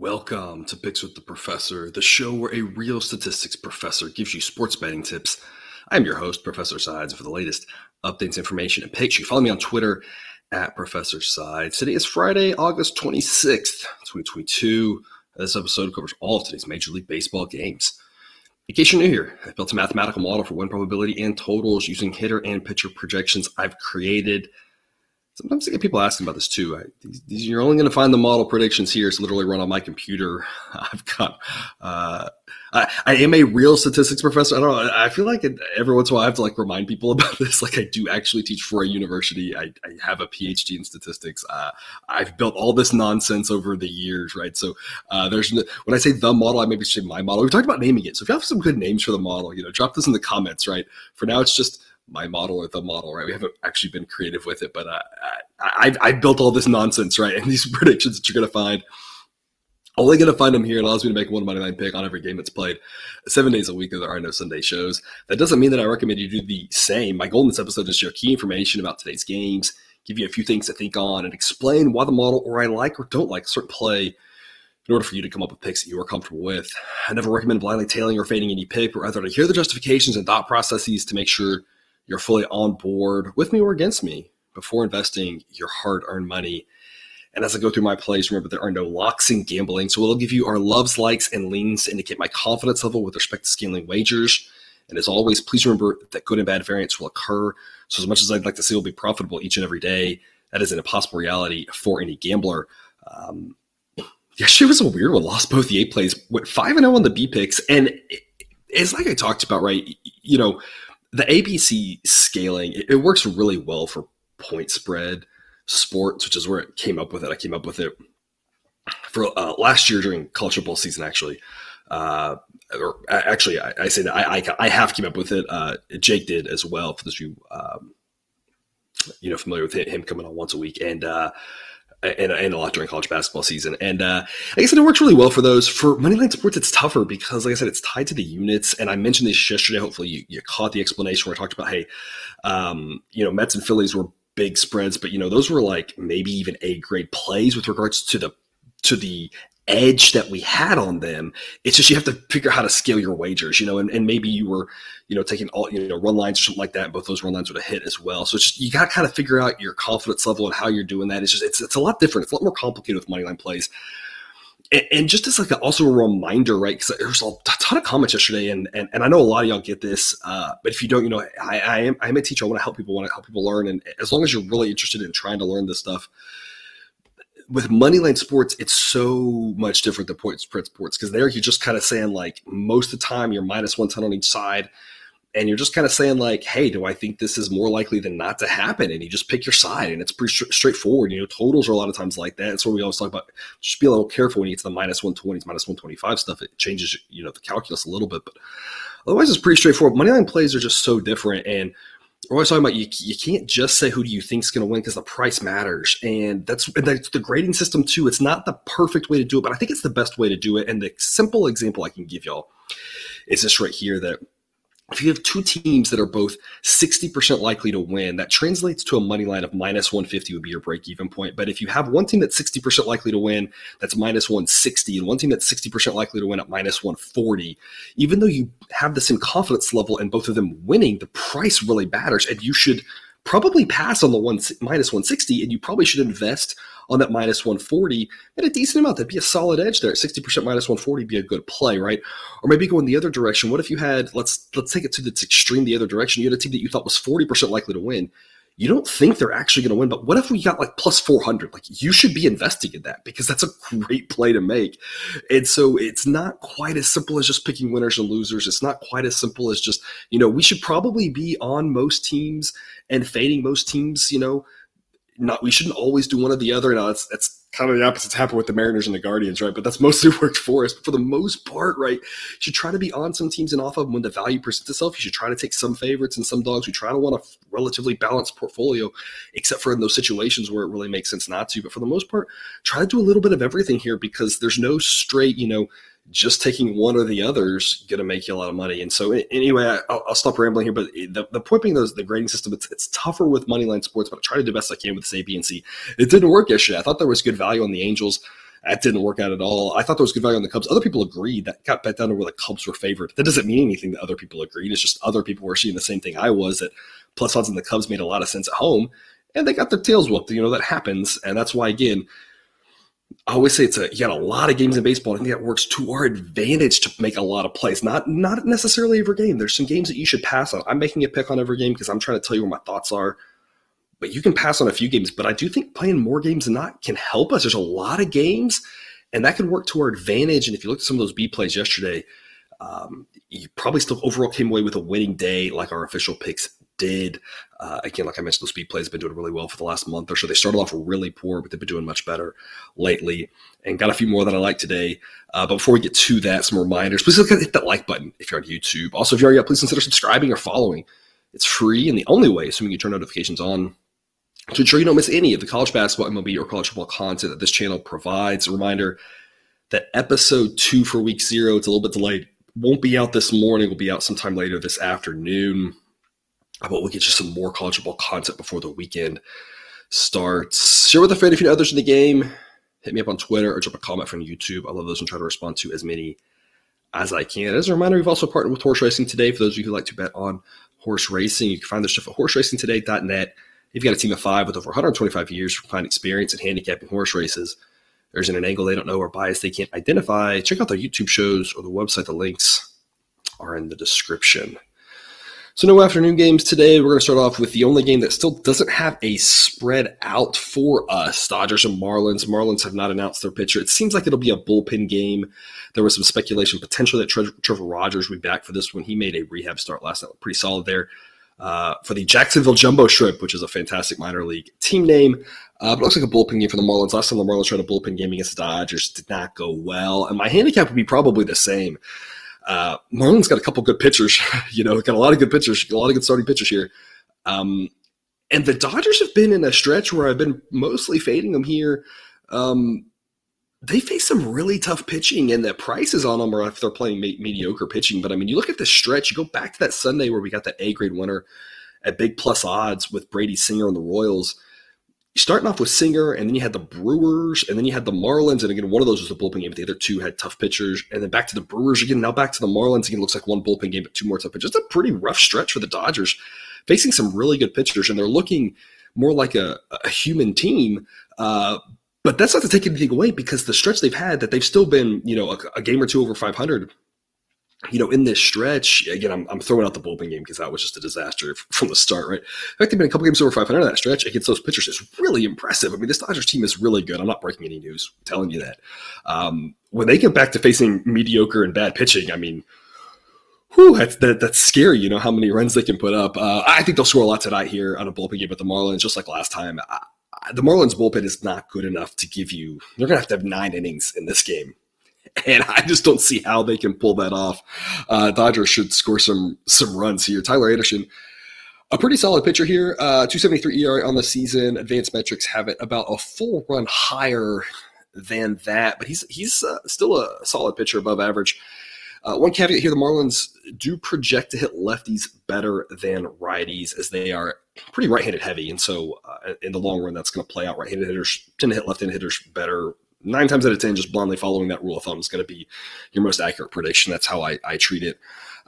Welcome to Picks with the Professor, the show where a real statistics professor gives you sports betting tips. I'm your host, Professor Sides. For the latest updates, information, and picks, you follow me on Twitter at Professor Sides. Today is Friday, August 26th, 2022. This episode covers all of today's Major League Baseball games. In case you're new here, I've built a mathematical model for win probability and totals using hitter and pitcher projections I've created – Sometimes I get people asking about this too. I, these, these, you're only going to find the model predictions here. It's literally run on my computer. I've got, uh, I, I, am a real statistics professor. I don't know. I feel like every once in a while I have to like remind people about this. Like I do actually teach for a university. I, I have a PhD in statistics. Uh, I've built all this nonsense over the years, right? So uh, there's when I say the model, I maybe say my model. We talked about naming it. So if you have some good names for the model, you know, drop this in the comments, right? For now, it's just my model or the model, right? We haven't actually been creative with it, but uh, I, I, I built all this nonsense, right? And these predictions that you're going to find, only going to find them here. Allows me to make one money line pick on every game that's played seven days a week. There are no Sunday shows. That doesn't mean that I recommend you do the same. My goal in this episode is to share key information about today's games, give you a few things to think on, and explain why the model or I like or don't like a certain play in order for you to come up with picks that you are comfortable with. I never recommend blindly tailing or fading any pick, but rather to hear the justifications and thought processes to make sure – you're fully on board with me or against me before investing your hard earned money. And as I go through my plays, remember there are no locks in gambling. So we'll give you our loves, likes, and leans to indicate my confidence level with respect to scaling wagers. And as always, please remember that good and bad variance will occur. So as much as I'd like to see will be profitable each and every day, that is an impossible reality for any gambler. Um, yesterday was a weird one. Lost both the A plays, went five and zero oh on the B picks, and it's like I talked about, right? You know, the ABC scaling it, it, works really well for point spread sports, which is where it came up with it. I came up with it for uh, last year during college football season, actually. Uh, or actually, I, I say that I, I, I, have came up with it. Uh, Jake did as well. For those of you, um, you know, familiar with him coming on once a week, and uh, and, and a lot during college basketball season. And uh, like I said, it works really well for those. For Moneyline Sports, it's tougher because, like I said, it's tied to the units. And I mentioned this yesterday. Hopefully, you, you caught the explanation where I talked about, hey, um, you know, Mets and Phillies were big spreads, but you know, those were like maybe even A grade plays with regards to the to the edge that we had on them. It's just you have to figure out how to scale your wagers, you know, and, and maybe you were, you know, taking all, you know, run lines or something like that. Both those run lines would have hit as well. So it's just, you got to kind of figure out your confidence level and how you're doing that. It's just, it's, it's a lot different. It's a lot more complicated with money line plays. And, and just as like a, also a reminder, right? Because there's a ton of comments yesterday, and, and and I know a lot of y'all get this, uh, but if you don't, you know, I, I am I'm a teacher. I want to help people. Want to help people learn, and as long as you're really interested in trying to learn this stuff, with moneyline sports, it's so much different than point spread sports because there you're just kind of saying like most of the time you're minus one ten on each side, and you're just kind of saying like, hey, do I think this is more likely than not to happen? And you just pick your side, and it's pretty straightforward. You know, totals are a lot of times like that. That's what we always talk about. Just be a little careful when you get to the minus one twenties, minus one twenty five stuff. It changes you know the calculus a little bit, but otherwise it's pretty straightforward. Moneyline plays are just so different and we're always talking about you, you can't just say who do you think is going to win because the price matters and that's, and that's the grading system too. It's not the perfect way to do it but i think it's the best way to do it and the simple example i can give y'all is this right here that if you have two teams that are both 60% likely to win, that translates to a money line of minus 150 would be your break even point. But if you have one team that's 60% likely to win, that's minus 160, and one team that's 60% likely to win at minus 140, even though you have the same confidence level and both of them winning, the price really matters. And you should probably pass on the one minus 160, and you probably should invest on that minus 140 at a decent amount. That'd be a solid edge there. 60% minus 140 be a good play, right? Or maybe go in the other direction. What if you had let's let's take it to the extreme the other direction. You had a team that you thought was 40% likely to win. You don't think they're actually going to win, but what if we got like plus 400? Like you should be investing in that because that's a great play to make. And so it's not quite as simple as just picking winners and losers. It's not quite as simple as just, you know, we should probably be on most teams and fading most teams, you know, not we shouldn't always do one or the other. Now that's that's kind of the opposites happened with the Mariners and the Guardians, right? But that's mostly worked for us. But for the most part, right, you should try to be on some teams and off of them when the value presents itself. You should try to take some favorites and some dogs. We try to want a relatively balanced portfolio, except for in those situations where it really makes sense not to. But for the most part, try to do a little bit of everything here because there's no straight, you know, just taking one or the other's going to make you a lot of money. And so, anyway, I'll, I'll stop rambling here. But the, the point being, those the grading system, it's, it's tougher with moneyline sports, but I try to do the best I can with this A, B, and C. It didn't work yesterday. I thought there was good value on the Angels. That didn't work out at all. I thought there was good value on the Cubs. Other people agreed that got bet down to where the Cubs were favored. That doesn't mean anything that other people agreed. It's just other people were seeing the same thing I was that plus odds on the Cubs made a lot of sense at home, and they got their tails whooped. You know that happens, and that's why again. I always say it's a you got a lot of games in baseball. I think that works to our advantage to make a lot of plays. Not not necessarily every game. There's some games that you should pass on. I'm making a pick on every game because I'm trying to tell you where my thoughts are but you can pass on a few games. But I do think playing more games than not can help us. There's a lot of games, and that can work to our advantage. And if you look at some of those B plays yesterday, um, you probably still overall came away with a winning day, like our official picks did. Uh, again, like I mentioned, those speed plays have been doing really well for the last month or so. They started off really poor, but they've been doing much better lately. And got a few more that I like today. Uh, but before we get to that, some reminders. Please hit that like button if you're on YouTube. Also, if you're up, please consider subscribing or following. It's free and the only way, assuming you turn notifications on to ensure you don't miss any of the college basketball, MLB, or college football content that this channel provides. A reminder that episode two for week zero, it's a little bit delayed, won't be out this morning, will be out sometime later this afternoon. But we'll get you some more college football content before the weekend starts. Share with a friend if you know others in the game. Hit me up on Twitter or drop a comment from YouTube. I love those and try to respond to as many as I can. As a reminder, we've also partnered with Horse Racing today. For those of you who like to bet on horse racing, you can find their stuff at horseracingtoday.net. If you've got a team of five with over 125 years of fine experience in handicapping horse races. There's an angle they don't know or bias they can't identify. Check out their YouTube shows or the website. The links are in the description. So, no afternoon games today. We're going to start off with the only game that still doesn't have a spread out for us Dodgers and Marlins. Marlins have not announced their pitcher. It seems like it'll be a bullpen game. There was some speculation potentially that Trevor Rogers would be back for this one. He made a rehab start last night, pretty solid there uh, for the Jacksonville Jumbo Shrimp, which is a fantastic minor league team name. Uh, but it looks like a bullpen game for the Marlins. Last time the Marlins tried a bullpen game against the Dodgers did not go well, and my handicap would be probably the same. Uh, Marlins got a couple good pitchers, you know, got a lot of good pitchers, a lot of good starting pitchers here. Um, and the Dodgers have been in a stretch where I've been mostly fading them here. Um, they face some really tough pitching, and the prices on them are if they're playing me- mediocre pitching. But I mean, you look at the stretch. You go back to that Sunday where we got that A grade winner at big plus odds with Brady Singer and the Royals. Starting off with Singer, and then you had the Brewers, and then you had the Marlins, and again, one of those was the bullpen game. But the other two had tough pitchers, and then back to the Brewers again. Now back to the Marlins again. Looks like one bullpen game, but two more tough pitchers. It's a pretty rough stretch for the Dodgers, facing some really good pitchers, and they're looking more like a, a human team. Uh, but that's not to take anything away because the stretch they've had that they've still been, you know, a, a game or two over 500 you know, in this stretch, again, I'm, I'm throwing out the bullpen game because that was just a disaster from the start, right? In fact, they've been a couple games over 500 in that stretch against those pitchers. It's really impressive. I mean, this Dodgers team is really good. I'm not breaking any news, telling you that. Um, when they get back to facing mediocre and bad pitching, I mean, whew, that's, that, that's scary, you know, how many runs they can put up. Uh, I think they'll score a lot tonight here on a bullpen game with the Marlins, just like last time. I, the Marlins bullpen is not good enough to give you. They're going to have to have nine innings in this game, and I just don't see how they can pull that off. Uh, Dodgers should score some some runs here. Tyler Anderson, a pretty solid pitcher here. Uh, 273 ERA on the season. Advanced metrics have it about a full run higher than that, but he's he's uh, still a solid pitcher, above average. Uh, one caveat here: the Marlins do project to hit lefties better than righties, as they are pretty right-handed heavy, and so uh, in the long run, that's going to play out. Right-handed hitters tend to hit left-handed hitters better. Nine times out of ten, just blindly following that rule of thumb is going to be your most accurate prediction. That's how I, I treat it.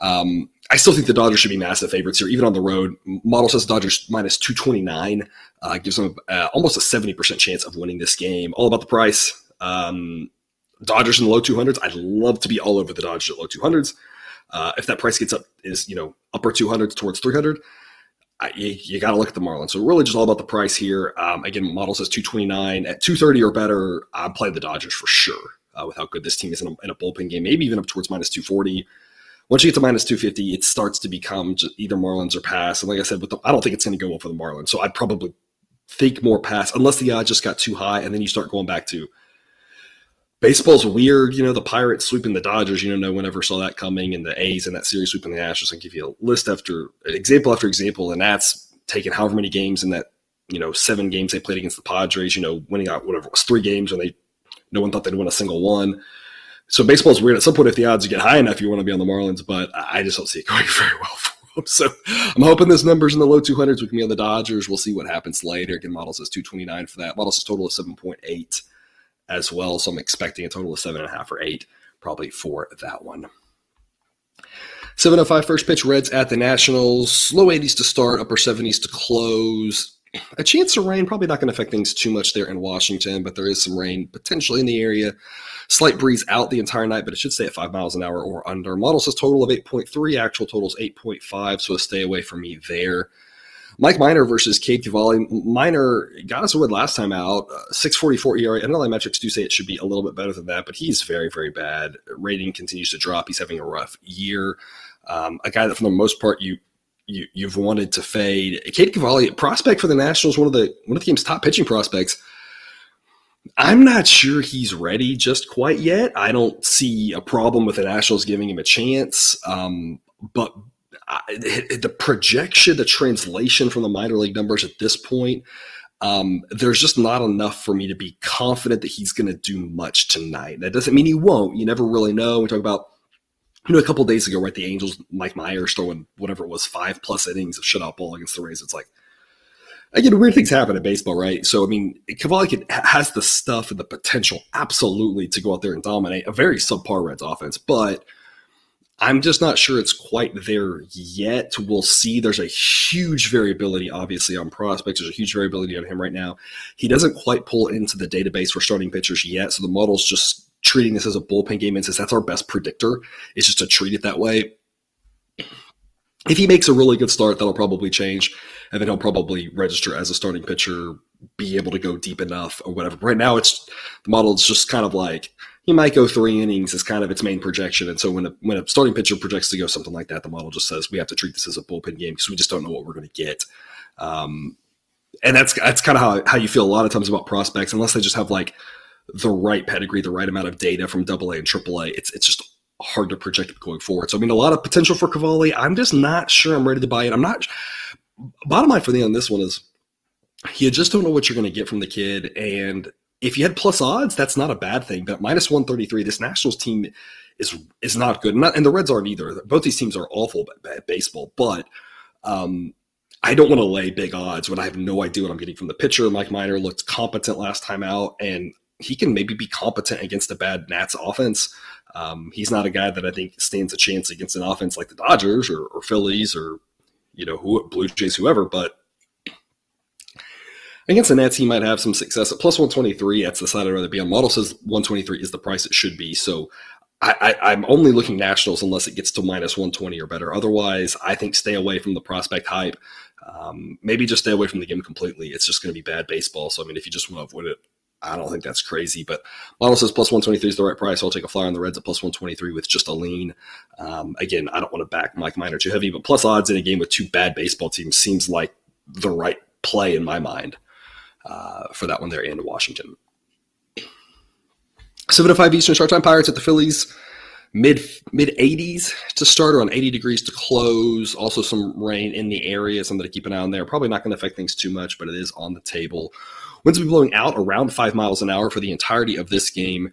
Um, I still think the Dodgers should be massive favorites here, even on the road. Model says Dodgers minus 229 uh, gives them uh, almost a 70% chance of winning this game. All about the price. Um, Dodgers in the low 200s. I'd love to be all over the Dodgers at low 200s. Uh, if that price gets up is you know upper 200s towards 300, I, you, you got to look at the Marlins. So really, just all about the price here. Um, again, model says 229 at 230 or better. I'm playing the Dodgers for sure uh, with how good this team is in a, in a, bullpen game. Maybe even up towards minus 240. Once you get to minus 250, it starts to become either Marlins or pass. And like I said, with the, I don't think it's going to go up for the Marlins. So I'd probably think more pass unless the odds just got too high, and then you start going back to baseball's weird. You know, the Pirates sweeping the Dodgers. You know, no one ever saw that coming, and the A's in that series sweeping the Astros. I give you a list after example after example, and that's taken however many games in that you know seven games they played against the Padres. You know, winning out whatever it was three games, and they no one thought they'd win a single one. So baseball's weird. At some point, if the odds get high enough, you want to be on the Marlins, but I just don't see it going very well for. So I'm hoping this number's in the low 200s. We can be on the Dodgers. We'll see what happens later. Again, model says 229 for that. Model says total of 7.8 as well. So I'm expecting a total of seven and a half or eight probably for that one. 705 first pitch Reds at the Nationals. Low 80s to start, upper 70s to close. A chance of rain, probably not going to affect things too much there in Washington, but there is some rain potentially in the area. Slight breeze out the entire night, but it should stay at 5 miles an hour or under. Model says total of 8.3, actual total is 8.5, so stay away from me there. Mike Minor versus Cade Cavalli. Minor got us a win last time out, uh, 644 ERA. Underlying metrics do say it should be a little bit better than that, but he's very, very bad. Rating continues to drop. He's having a rough year. Um, a guy that, for the most part, you you, you've wanted to fade. Cade Cavalli, prospect for the Nationals, one of the one of the game's top pitching prospects. I'm not sure he's ready just quite yet. I don't see a problem with the Nationals giving him a chance. Um, but the projection, the translation from the minor league numbers at this point, um, there's just not enough for me to be confident that he's going to do much tonight. That doesn't mean he won't. You never really know. We talk about, you know, a couple days ago, right? The Angels, Mike Mayers throwing whatever it was, five plus innings of shutout ball against the Rays. It's like, again, weird things happen in baseball, right? So, I mean, Cavalli has the stuff and the potential, absolutely, to go out there and dominate a very subpar Reds offense, but – I'm just not sure it's quite there yet. We'll see. There's a huge variability, obviously, on prospects. There's a huge variability on him right now. He doesn't quite pull into the database for starting pitchers yet. So the model's just treating this as a bullpen game and says that's our best predictor. It's just to treat it that way. If he makes a really good start, that'll probably change. And then he'll probably register as a starting pitcher, be able to go deep enough or whatever. Right now, it's the model is just kind of like he might go three innings is kind of its main projection. And so when a, when a starting pitcher projects to go something like that, the model just says we have to treat this as a bullpen game because we just don't know what we're going to get. Um, and that's that's kind of how, how you feel a lot of times about prospects, unless they just have like the right pedigree, the right amount of data from Double A and Triple A. It's it's just hard to project going forward. So I mean, a lot of potential for Cavalli. I'm just not sure I'm ready to buy it. I'm not. Bottom line for me on this one is you just don't know what you're going to get from the kid, and if you had plus odds, that's not a bad thing. But minus 133, this Nationals team is is not good. Not, and the Reds aren't either. Both these teams are awful at baseball. But um, I don't want to lay big odds when I have no idea what I'm getting from the pitcher. Mike Minor looked competent last time out, and he can maybe be competent against a bad Nats offense. Um, he's not a guy that I think stands a chance against an offense like the Dodgers or, or Phillies or you know who Blue Jays, whoever. But Against the Nets, he might have some success. At plus 123, that's the side I'd rather be on. Model says 123 is the price it should be. So I, am only looking Nationals unless it gets to minus 120 or better. Otherwise, I think stay away from the prospect hype. Um, maybe just stay away from the game completely. It's just going to be bad baseball. So, I mean, if you just want to avoid it, I don't think that's crazy. But model says plus 123 is the right price. I'll take a flyer on the Reds at plus 123 with just a lean. Um, again, I don't want to back Mike Minor too heavy, but plus odds in a game with two bad baseball teams seems like the right play in my mind uh, for that one there in Washington. 7 to 5 Eastern start time. Pirates at the Phillies. Mid mid 80s to start, around 80 degrees to close. Also some rain in the area, something to keep an eye on there. Probably not going to affect things too much, but it is on the table. Winds will be blowing out around five miles an hour for the entirety of this game.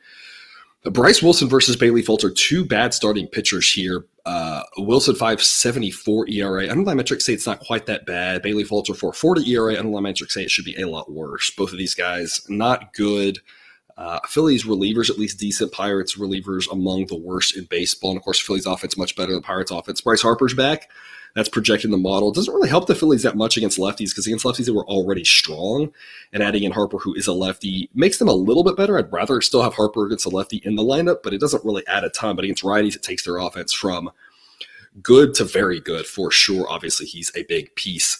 Bryce Wilson versus Bailey Falter, two bad starting pitchers here. Uh, Wilson 574 ERA. Underlying metrics say it's not quite that bad. Bailey Falter 440 ERA. Underlying metrics say it should be a lot worse. Both of these guys not good. Uh, Phillies relievers at least decent. Pirates relievers among the worst in baseball. And of course, Phillies offense much better than Pirates offense. Bryce Harper's back. That's projecting the model. It doesn't really help the Phillies that much against lefties because against lefties they were already strong. And adding in Harper, who is a lefty, makes them a little bit better. I'd rather still have Harper against a lefty in the lineup, but it doesn't really add a ton. But against righties, it takes their offense from good to very good for sure. Obviously, he's a big piece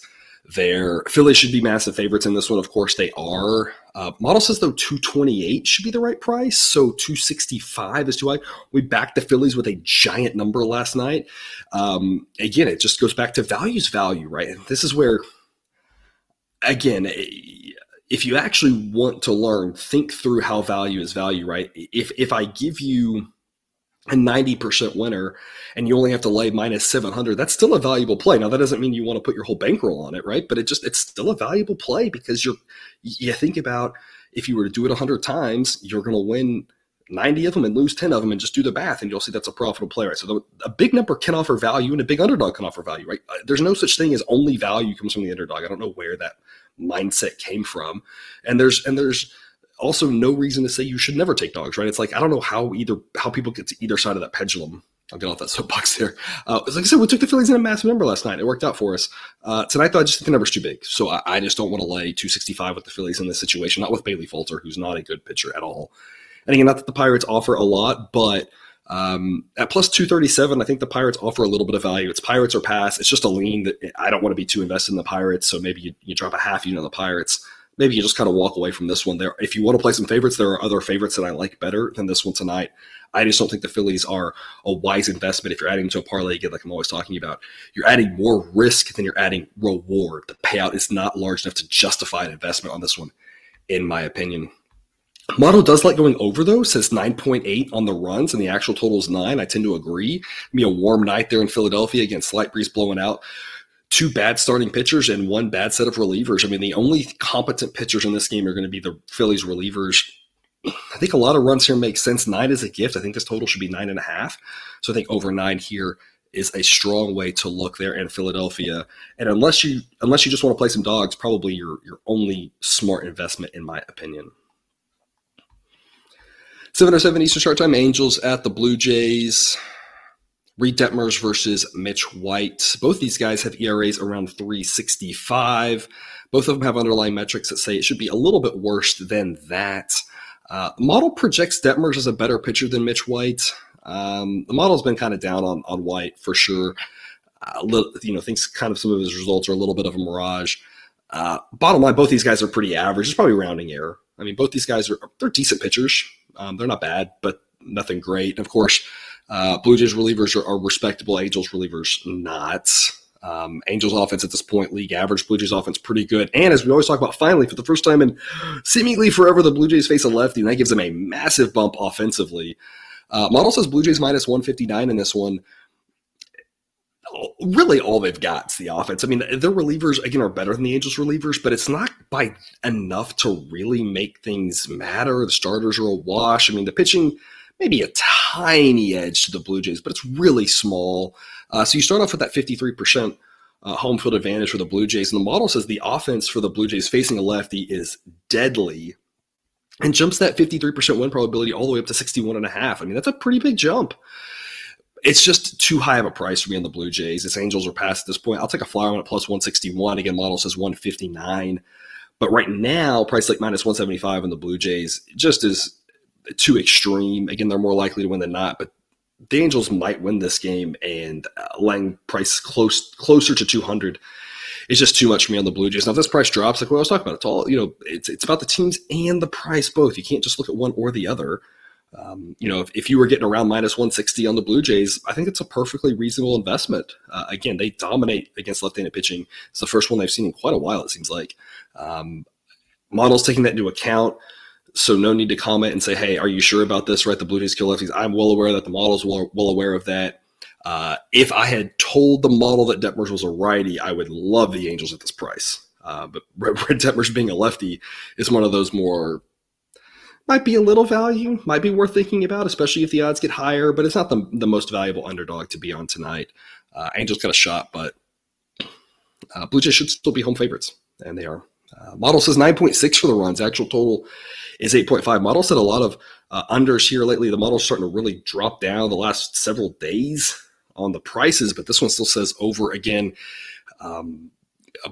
there. Philly should be massive favorites in this one. Of course, they are. Uh, model says though 228 should be the right price, so 265 is too high. We backed the Phillies with a giant number last night. Um, again, it just goes back to values value, right? And this is where, again, if you actually want to learn, think through how value is value, right? If if I give you a 90% winner and you only have to lay minus 700 that's still a valuable play. Now that doesn't mean you want to put your whole bankroll on it right? But it just it's still a valuable play because you're you think about if you were to do it 100 times you're going to win 90 of them and lose 10 of them and just do the math and you'll see that's a profitable play right? So the, a big number can offer value and a big underdog can offer value right? Uh, there's no such thing as only value comes from the underdog. I don't know where that mindset came from. And there's and there's also no reason to say you should never take dogs, right? It's like I don't know how either how people get to either side of that pendulum. I'll get off that soapbox there. Uh, like I said, we took the Phillies in a massive number last night. It worked out for us. Uh, tonight, though, I just think the number's too big. So I, I just don't want to lay 265 with the Phillies in this situation, not with Bailey Falter, who's not a good pitcher at all. And again, not that the Pirates offer a lot, but um, at plus 237, I think the Pirates offer a little bit of value. It's Pirates or pass. It's just a lean that I don't want to be too invested in the Pirates. So maybe you, you drop a half unit on the Pirates maybe you just kind of walk away from this one. There, if you want to play some favorites, there are other favorites that I like better than this one tonight. I just don't think the Phillies are a wise investment. If you're adding to a parlay again, like I'm always talking about, you're adding more risk than you're adding reward. The payout is not large enough to justify an investment on this one, in my opinion. Model does like going over though, says 9.8 on the runs, and the actual total is nine. I tend to agree. Be a warm night there in Philadelphia against slight breeze blowing out two bad starting pitchers and one bad set of relievers. I mean, the only competent pitchers in this game are going to be the Phillies relievers. I think a lot of runs here make sense. Nine is a gift. I think this total should be nine and a half. So I think over nine here is a strong way to look there in Philadelphia. And unless you unless you just want to play some dogs, probably your your only smart investment, in my opinion. 707 Eastern Start Time, Angels at the Blue Jays. Reid Detmers versus Mitch White. Both these guys have ERAs around 365. Both of them have underlying metrics that say it should be a little bit worse than that. Uh, model projects Detmers as a better pitcher than Mitch White. Um, the model's been kind of down on, on White for sure. Uh, little, you know, thinks kind of some of his results are a little bit of a mirage. Uh, bottom line, both these guys are pretty average. It's probably rounding error. I mean, both these guys are they're decent pitchers. Um, they're not bad, but nothing great. And of course, uh, Blue Jays relievers are, are, respectable. Angels relievers not. Um, Angels offense at this point, league average. Blue Jays offense pretty good. And as we always talk about, finally, for the first time in seemingly forever, the Blue Jays face a lefty, and that gives them a massive bump offensively. Uh, model says Blue Jays minus 159 in this one. Really, all they've got is the offense. I mean, their relievers, again, are better than the Angels relievers, but it's not by enough to really make things matter. The starters are a wash. I mean, the pitching maybe a tiny edge to the Blue Jays, but it's really small. Uh, so you start off with that 53% uh, home field advantage for the Blue Jays. And the model says the offense for the Blue Jays facing a lefty is deadly and jumps that 53% win probability all the way up to 61.5. I mean, that's a pretty big jump. It's just too high of a price for me on the Blue Jays. Its Angels are past at this point. I'll take a flyer on it plus 161. Again, model says 159. But right now, price like minus 175 on the Blue Jays just is too extreme. Again, they're more likely to win than not, but the Angels might win this game, and uh, laying price close closer to 200 is just too much for me on the Blue Jays. Now, if this price drops, like what I was talking about, it's all you know. It's it's about the teams and the price both. You can't just look at one or the other. Um, you know, if, if you were getting around minus 160 on the Blue Jays, I think it's a perfectly reasonable investment. Uh, again, they dominate against left-handed pitching. It's the first one they've seen in quite a while. It seems like um, models taking that into account. So no need to comment and say, "Hey, are you sure about this?" Right? The Blue Jays kill lefties. I'm well aware that the model's well, well aware of that. Uh, if I had told the model that Detmers was a righty, I would love the Angels at this price. Uh, but Reid Detmers being a lefty is one of those more might be a little value, might be worth thinking about, especially if the odds get higher. But it's not the the most valuable underdog to be on tonight. Uh, Angels got a shot, but uh, Blue Jays should still be home favorites, and they are. Uh, model says 9.6 for the runs. Actual total is 8.5. Model said a lot of uh, unders here lately. The model's starting to really drop down the last several days on the prices, but this one still says over again. Um,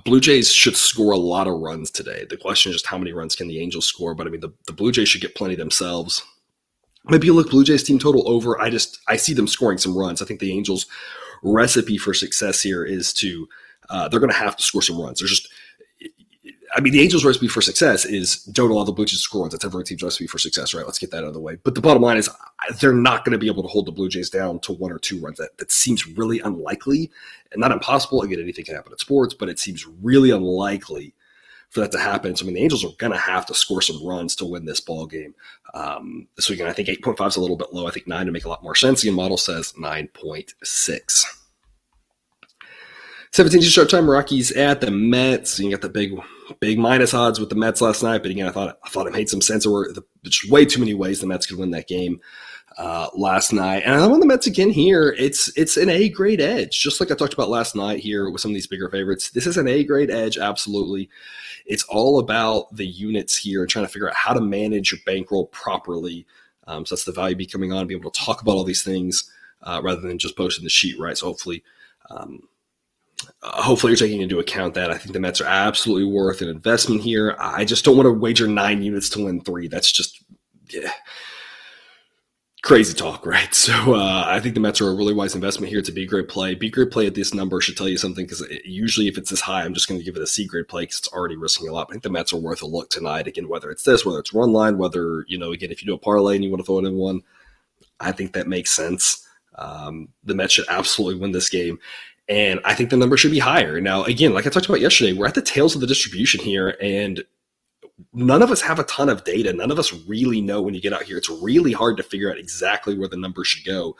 Blue Jays should score a lot of runs today. The question is just how many runs can the Angels score? But I mean, the, the Blue Jays should get plenty themselves. Maybe you look Blue Jays team total over. I just I see them scoring some runs. I think the Angels' recipe for success here is to uh, they're going to have to score some runs. There's just I mean, the Angels' recipe for success is don't allow the Blue Jays to score runs. That's every team's recipe for success, right? Let's get that out of the way. But the bottom line is they're not going to be able to hold the Blue Jays down to one or two runs. That that seems really unlikely and not impossible. Again, anything can happen in sports, but it seems really unlikely for that to happen. So I mean, the Angels are going to have to score some runs to win this ball game. Um, so again, I think 8.5 is a little bit low. I think nine to make a lot more sense. The model says 9.6. 17 to start time, Rockies at the Mets. You got the big, big minus odds with the Mets last night. But again, I thought I thought it made some sense. There were just way too many ways the Mets could win that game. uh, last night. And I'm on the Mets again here. It's it's an A grade edge, just like I talked about last night here with some of these bigger favorites. This is an A grade edge, absolutely. It's all about the units here and trying to figure out how to manage your bankroll properly. Um, so that's the value be coming on, be able to talk about all these things uh, rather than just posting the sheet, right? So hopefully, um, hopefully you're taking into account that. I think the Mets are absolutely worth an investment here. I just don't want to wager nine units to win three. That's just yeah, crazy talk, right? So uh, I think the Mets are a really wise investment here. It's a B grade play. B grade play at this number should tell you something because usually if it's this high, I'm just going to give it a C grade play because it's already risking a lot. I think the Mets are worth a look tonight. Again, whether it's this, whether it's run line, whether you know, again, if you do a parlay and you want to throw it in one, I think that makes sense. Um, the Mets should absolutely win this game. And I think the number should be higher. Now, again, like I talked about yesterday, we're at the tails of the distribution here, and none of us have a ton of data. None of us really know when you get out here. It's really hard to figure out exactly where the number should go.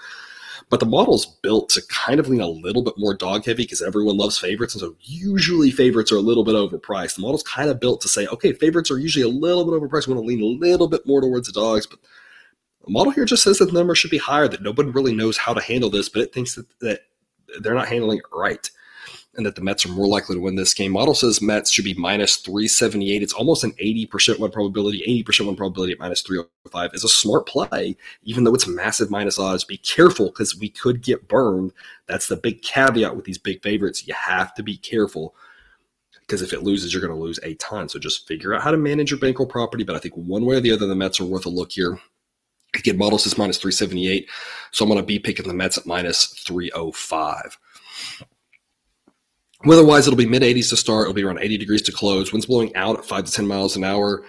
But the model's built to kind of lean a little bit more dog heavy because everyone loves favorites. And so usually favorites are a little bit overpriced. The model's kind of built to say, okay, favorites are usually a little bit overpriced. We want to lean a little bit more towards the dogs. But the model here just says that the number should be higher, that nobody really knows how to handle this, but it thinks that, that they're not handling it right and that the Mets are more likely to win this game. Model says Mets should be minus 378. It's almost an 80% win probability. 80% win probability at minus 305 is a smart play, even though it's massive minus odds. Be careful because we could get burned. That's the big caveat with these big favorites. You have to be careful because if it loses, you're going to lose a ton. So just figure out how to manage your bankroll property. But I think one way or the other, the Mets are worth a look here. Again, model says minus 378. So I'm going to be picking the Mets at minus 305. Weather-wise, it'll be mid 80s to start. It'll be around 80 degrees to close. Winds blowing out at 5 to 10 miles an hour.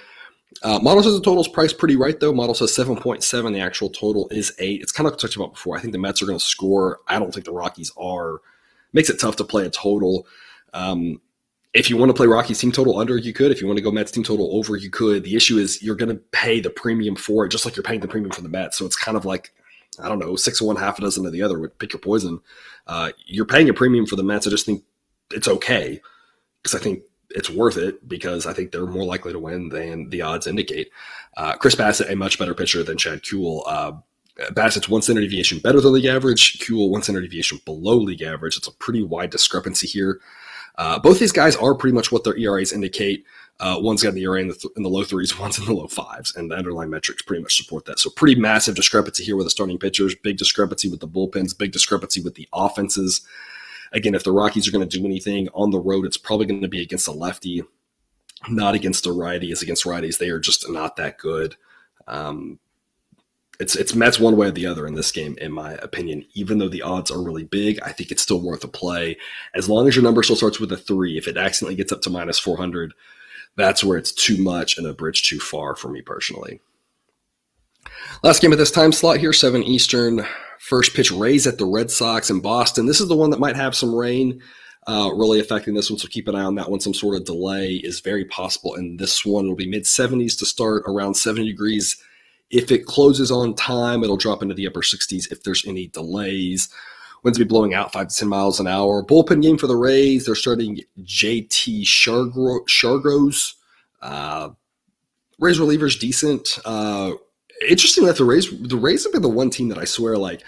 Uh, model says the total is priced pretty right, though. Model says 7.7. The actual total is 8. It's kind of talked about before. I think the Mets are going to score. I don't think the Rockies are. Makes it tough to play a total. Um, if you want to play Rockies team total under, you could. If you want to go Mets team total over, you could. The issue is you're going to pay the premium for it, just like you're paying the premium for the Mets. So it's kind of like, I don't know, six of one, half a dozen of the other. Pick your poison. Uh, you're paying a premium for the Mets. I just think it's okay because I think it's worth it because I think they're more likely to win than the odds indicate. Uh, Chris Bassitt, a much better pitcher than Chad Kuhl. Uh, Bassitt's one standard deviation better than league average. Kuhl one standard deviation below league average. It's a pretty wide discrepancy here. Uh, both these guys are pretty much what their ERAs indicate. Uh, one's got an ERA in the, th- in the low threes, one's in the low fives, and the underlying metrics pretty much support that. So, pretty massive discrepancy here with the starting pitchers, big discrepancy with the bullpens, big discrepancy with the offenses again, if the Rockies are going to do anything on the road, it's probably going to be against a lefty, not against a righty. As against righties, they are just not that good. Um, it's it's Mets one way or the other in this game, in my opinion. Even though the odds are really big, I think it's still worth a play as long as your number still starts with a three. If it accidentally gets up to minus four hundred, that's where it's too much and a bridge too far for me personally. Last game at this time slot here, seven Eastern. First pitch Rays at the Red Sox in Boston. This is the one that might have some rain uh, really affecting this one, so keep an eye on that one. Some sort of delay is very possible, and this one It'll be mid 70s to start, around 70 degrees. If it closes on time, it'll drop into the upper 60s if there's any delays. Winds be blowing out 5 to 10 miles an hour. Bullpen game for the Rays. They're starting JT Chargois. Uh, Rays relievers decent. Uh, interesting that the Rays the Rays have been the one team that I swear like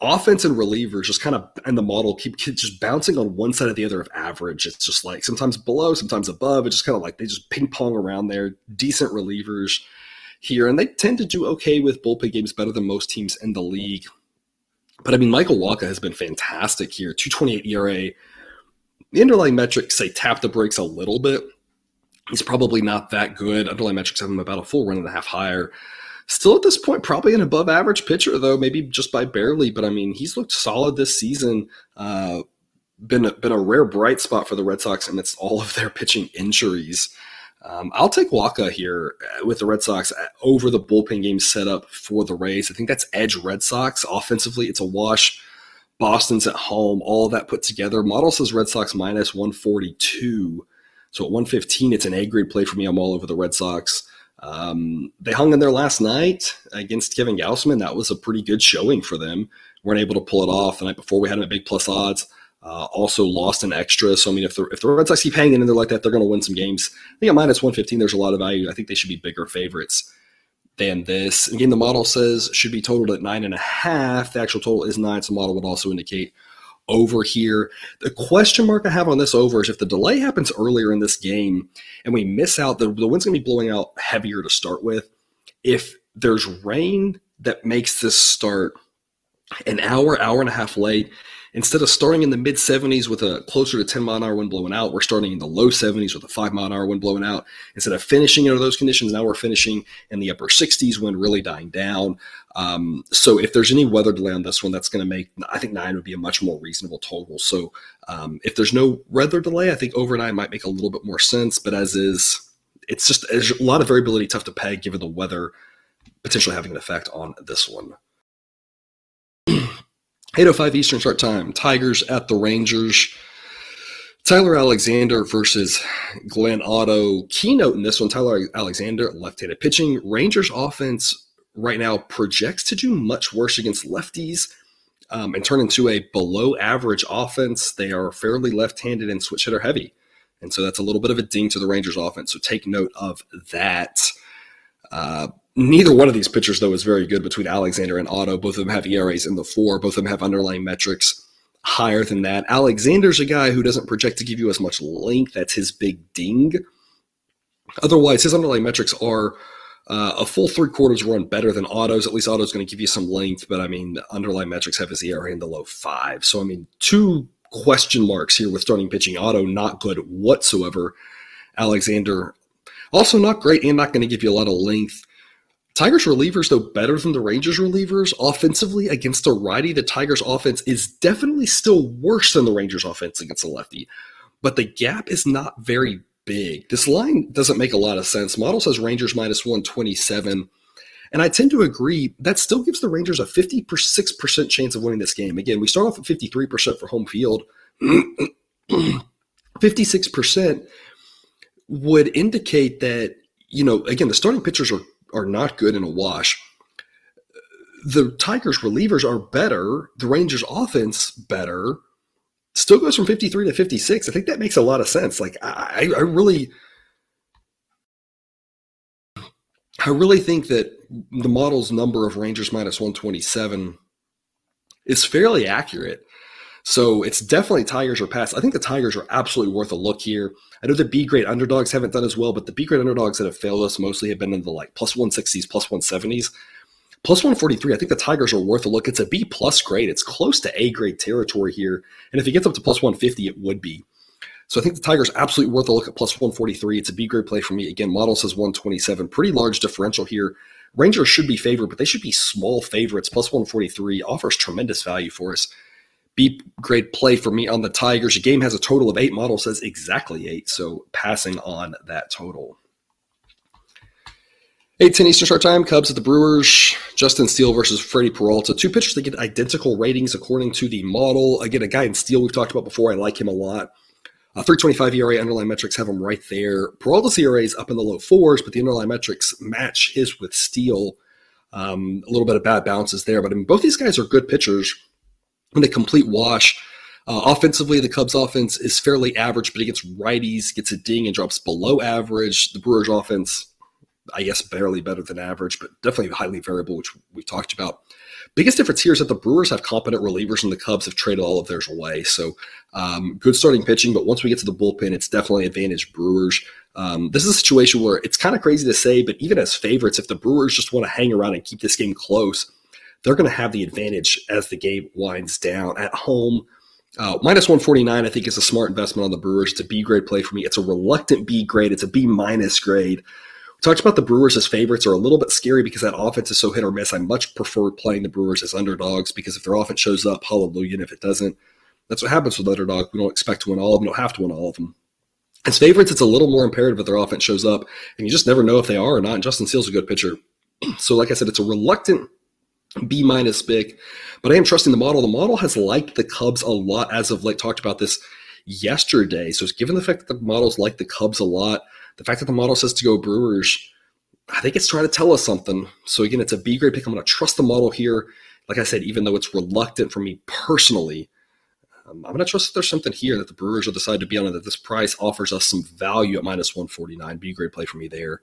offense and relievers just kind of and the model keep just bouncing on one side or the other of average. It's just like sometimes below, sometimes above. It's just kind of like they just ping pong around there. Decent relievers here, and they tend to do okay with bullpen games better than most teams in the league. But I mean, Michael Wacha has been fantastic here. 228 ERA. The underlying metrics say tap the brakes a little bit. He's probably not that good. Underlying metrics have him about a full run and a half higher. Still at this point, probably an above average pitcher, though, maybe just by barely. But I mean, he's looked solid this season. Uh, been a, been a rare bright spot for the Red Sox amidst all of their pitching injuries. Um, I'll take Wacha here uh, with the Red Sox uh, over the bullpen game setup for the Rays. I think that's edge Red Sox. Offensively, it's a wash. Boston's at home. All that put together. Model says Red Sox minus 142. So at 115, it's an A grade play for me. I'm all over the Red Sox. Um, they hung in there last night against Kevin Gausman. That was a pretty good showing for them. weren't able to pull it off the night before. We had them at big plus odds. Uh, also lost an extra. So I mean, if the if the Red Sox keep hanging in there like that, they're going to win some games. I think at minus one fifteen, there's a lot of value. I think they should be bigger favorites than this. Again, the model says should be totaled at nine and a half. The actual total is nine, so the model would also indicate over here. The question mark I have on this over is if the delay happens earlier in this game and we miss out, the, the wind's going to be blowing out heavier to start with. If there's rain that makes this start an hour, hour and a half late, instead of starting in the mid 70s with a closer to 10 mile an hour wind blowing out, we're starting in the low 70s with a 5 mile an hour wind blowing out. Instead of finishing under those conditions, now we're finishing in the upper 60s, wind really dying down. Um, so if there's any weather delay on this one, that's going to make, I think nine would be a much more reasonable total. So um, if there's no weather delay, I think over nine might make a little bit more sense. But as is, it's just there's a lot of variability, tough to peg given the weather potentially having an effect on this one. 8.05 Eastern start time. Tigers at the Rangers. Tyler Alexander versus Glenn Otto. Keynote in this one, Tyler Alexander, left-handed pitching. Rangers offense right now projects to do much worse against lefties um, and turn into a below average offense. They are fairly left-handed and switch hitter heavy. And so that's a little bit of a ding to the Rangers offense. So take note of that. Uh, Neither one of these pitchers, though, is very good between Alexander and Otto. Both of them have ERAs in the four. Both of them have underlying metrics higher than that. Alexander's a guy who doesn't project to give you as much length. That's his big ding. Otherwise, his underlying metrics are uh, a full three quarters run better than Otto's. At least Otto's going to give you some length, but I mean, underlying metrics have his ERA in the low five. So, I mean, two question marks here with starting pitching. Otto, not good whatsoever. Alexander, also not great and not going to give you a lot of length. Tigers relievers, though better than the Rangers relievers, offensively against a righty, the Tigers offense is definitely still worse than the Rangers offense against a lefty. But the gap is not very big. This line doesn't make a lot of sense. Model says Rangers minus 127. And I tend to agree that still gives the Rangers a 56% chance of winning this game. Again, we start off at 53% for home field. 56% would indicate that, you know, again, the starting pitchers are are not good in a wash. The Tigers relievers are better. The Rangers offense better. Still goes from 53 to 56. I think that makes a lot of sense. Like I, I really I really think that the model's number of Rangers minus 127 is fairly accurate. So it's definitely Tigers or pass. I think the Tigers are absolutely worth a look here. I know the B grade underdogs haven't done as well, but the B grade underdogs that have failed us mostly have been in the like plus 160s, plus 170s. Plus 143, I think the Tigers are worth a look. It's a B plus grade. It's close to A grade territory here. And if it gets up to plus 150, it would be. So I think the Tigers absolutely worth a look at plus 143. It's a B grade play for me. Again, model says 127. Pretty large differential here. Rangers should be favored, but they should be small favorites. Plus 143 offers tremendous value for us. B grade play for me on the Tigers. The game has a total of eight. Model says exactly eight. So passing on that total. 8-10 Eastern Start Time, Cubs at the Brewers. Justin Steele versus Freddy Peralta. Two pitchers that get identical ratings according to the model. Again, a guy in Steele we've talked about before. I like him a lot. Uh, 325 ERA underlying metrics have him right there. Peralta's ERA is up in the low fours, but the underlying metrics match his with Steele. Um, a little bit of bad bounces there, but I mean, both these guys are good pitchers in a complete wash. Uh, offensively, the Cubs' offense is fairly average, but it gets righties, gets a ding, and drops below average. The Brewers' offense, I guess, barely better than average, but definitely highly variable, which we've talked about. Biggest difference here is that the Brewers have competent relievers, and the Cubs have traded all of theirs away. So, um, good starting pitching, but once we get to the bullpen, it's definitely advantage Brewers. Um, this is a situation where it's kind of crazy to say, but even as favorites, if the Brewers just want to hang around and keep this game close, they're going to have the advantage as the game winds down at home. Uh, minus 149, I think, is a smart investment on the Brewers. It's a B grade play for me. It's a reluctant B grade. It's a B minus grade. We talked about the Brewers as favorites are a little bit scary because that offense is so hit or miss. I much prefer playing the Brewers as underdogs because if their offense shows up, hallelujah. And if it doesn't, that's what happens with underdogs. We don't expect to win all of them. We don't have to win all of them. As favorites, it's a little more imperative that their offense shows up, and you just never know if they are or not. And Justin Steele's a good pitcher. So, like I said, it's a reluctant B minus pick, but I am trusting the model. The model has liked the Cubs a lot as of late. Talked about this yesterday. So, given the fact that the models like the Cubs a lot, the fact that the model says to go Brewers, I think it's trying to tell us something. So, again, it's a B grade pick. I'm going to trust the model here. Like I said, even though it's reluctant for me personally, um, I'm going to trust that there's something here that the Brewers will decide to be on, and that this price offers us some value at minus 149. B grade play for me there.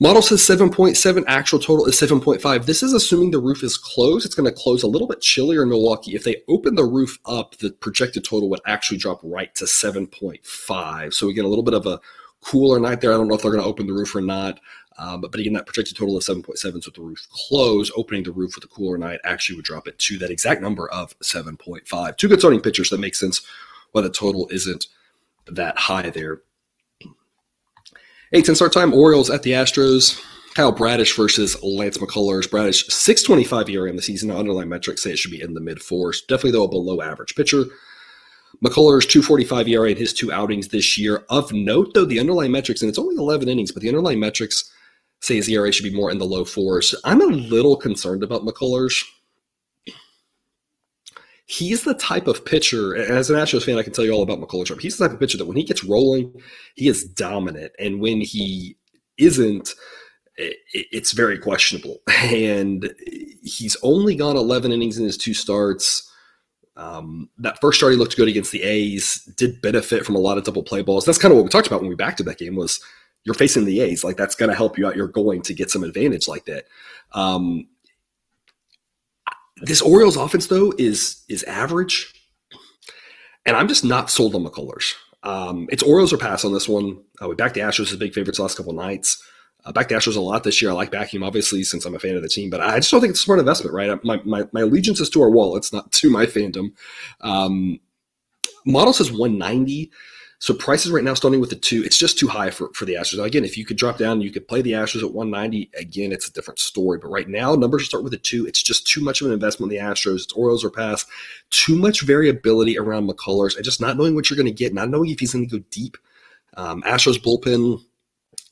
Model says 7.7, actual total is 7.5. This is assuming the roof is closed. It's going to close a little bit chillier in Milwaukee. If they open the roof up, the projected total would actually drop right to 7.5. So again, a little bit of a cooler night there. I don't know if they're going to open the roof or not. Um, but, but again, that projected total of 7.7. So with the roof closed, opening the roof with a cooler night actually would drop it to that exact number of 7.5. Two good starting pitchers that makes sense why the total isn't that high there. 8 10 start time, Orioles at the Astros. Kyle Bradish versus Lance McCullers. Bradish, 625 ERA in the season. Underlying metrics say it should be in the mid fours. Definitely, though, a below average pitcher. McCullers, 245 ERA in his two outings this year. Of note, though, the underlying metrics, and it's only 11 innings, but the underlying metrics say his ERA should be more in the low fours. I'm a little concerned about McCullers he's the type of pitcher, as an Astros fan, I can tell you all about McCullers. Trump. He's the type of pitcher that when he gets rolling, he is dominant. And when he isn't, it's very questionable. And he's only gone 11 innings in his two starts. Um, that first start he looked good against the A's, did benefit from a lot of double play balls. That's kind of what we talked about when we backed to that game was you're facing the A's. Like that's going to help you out. You're going to get some advantage like that. Um, this Orioles offense though is is average, and I'm just not sold on McCullers. Um, it's Orioles or pass on this one. Uh, we backed the Astros as big favorites last couple nights. Uh, back the Astros a lot this year. I like backing obviously, since I'm a fan of the team, but I just don't think it's a smart investment, right? My, my, my allegiance is to our wallets, not to my fandom. Um, model says 190. So prices right now starting with the two, it's just too high for, for the Astros. Now, again, if you could drop down, you could play the Astros at 190. Again, it's a different story. But right now, numbers start with a two. It's just too much of an investment in the Astros. It's Orioles or pass. Too much variability around McCullers and just not knowing what you're going to get, not knowing if he's going to go deep. Um, Astros bullpen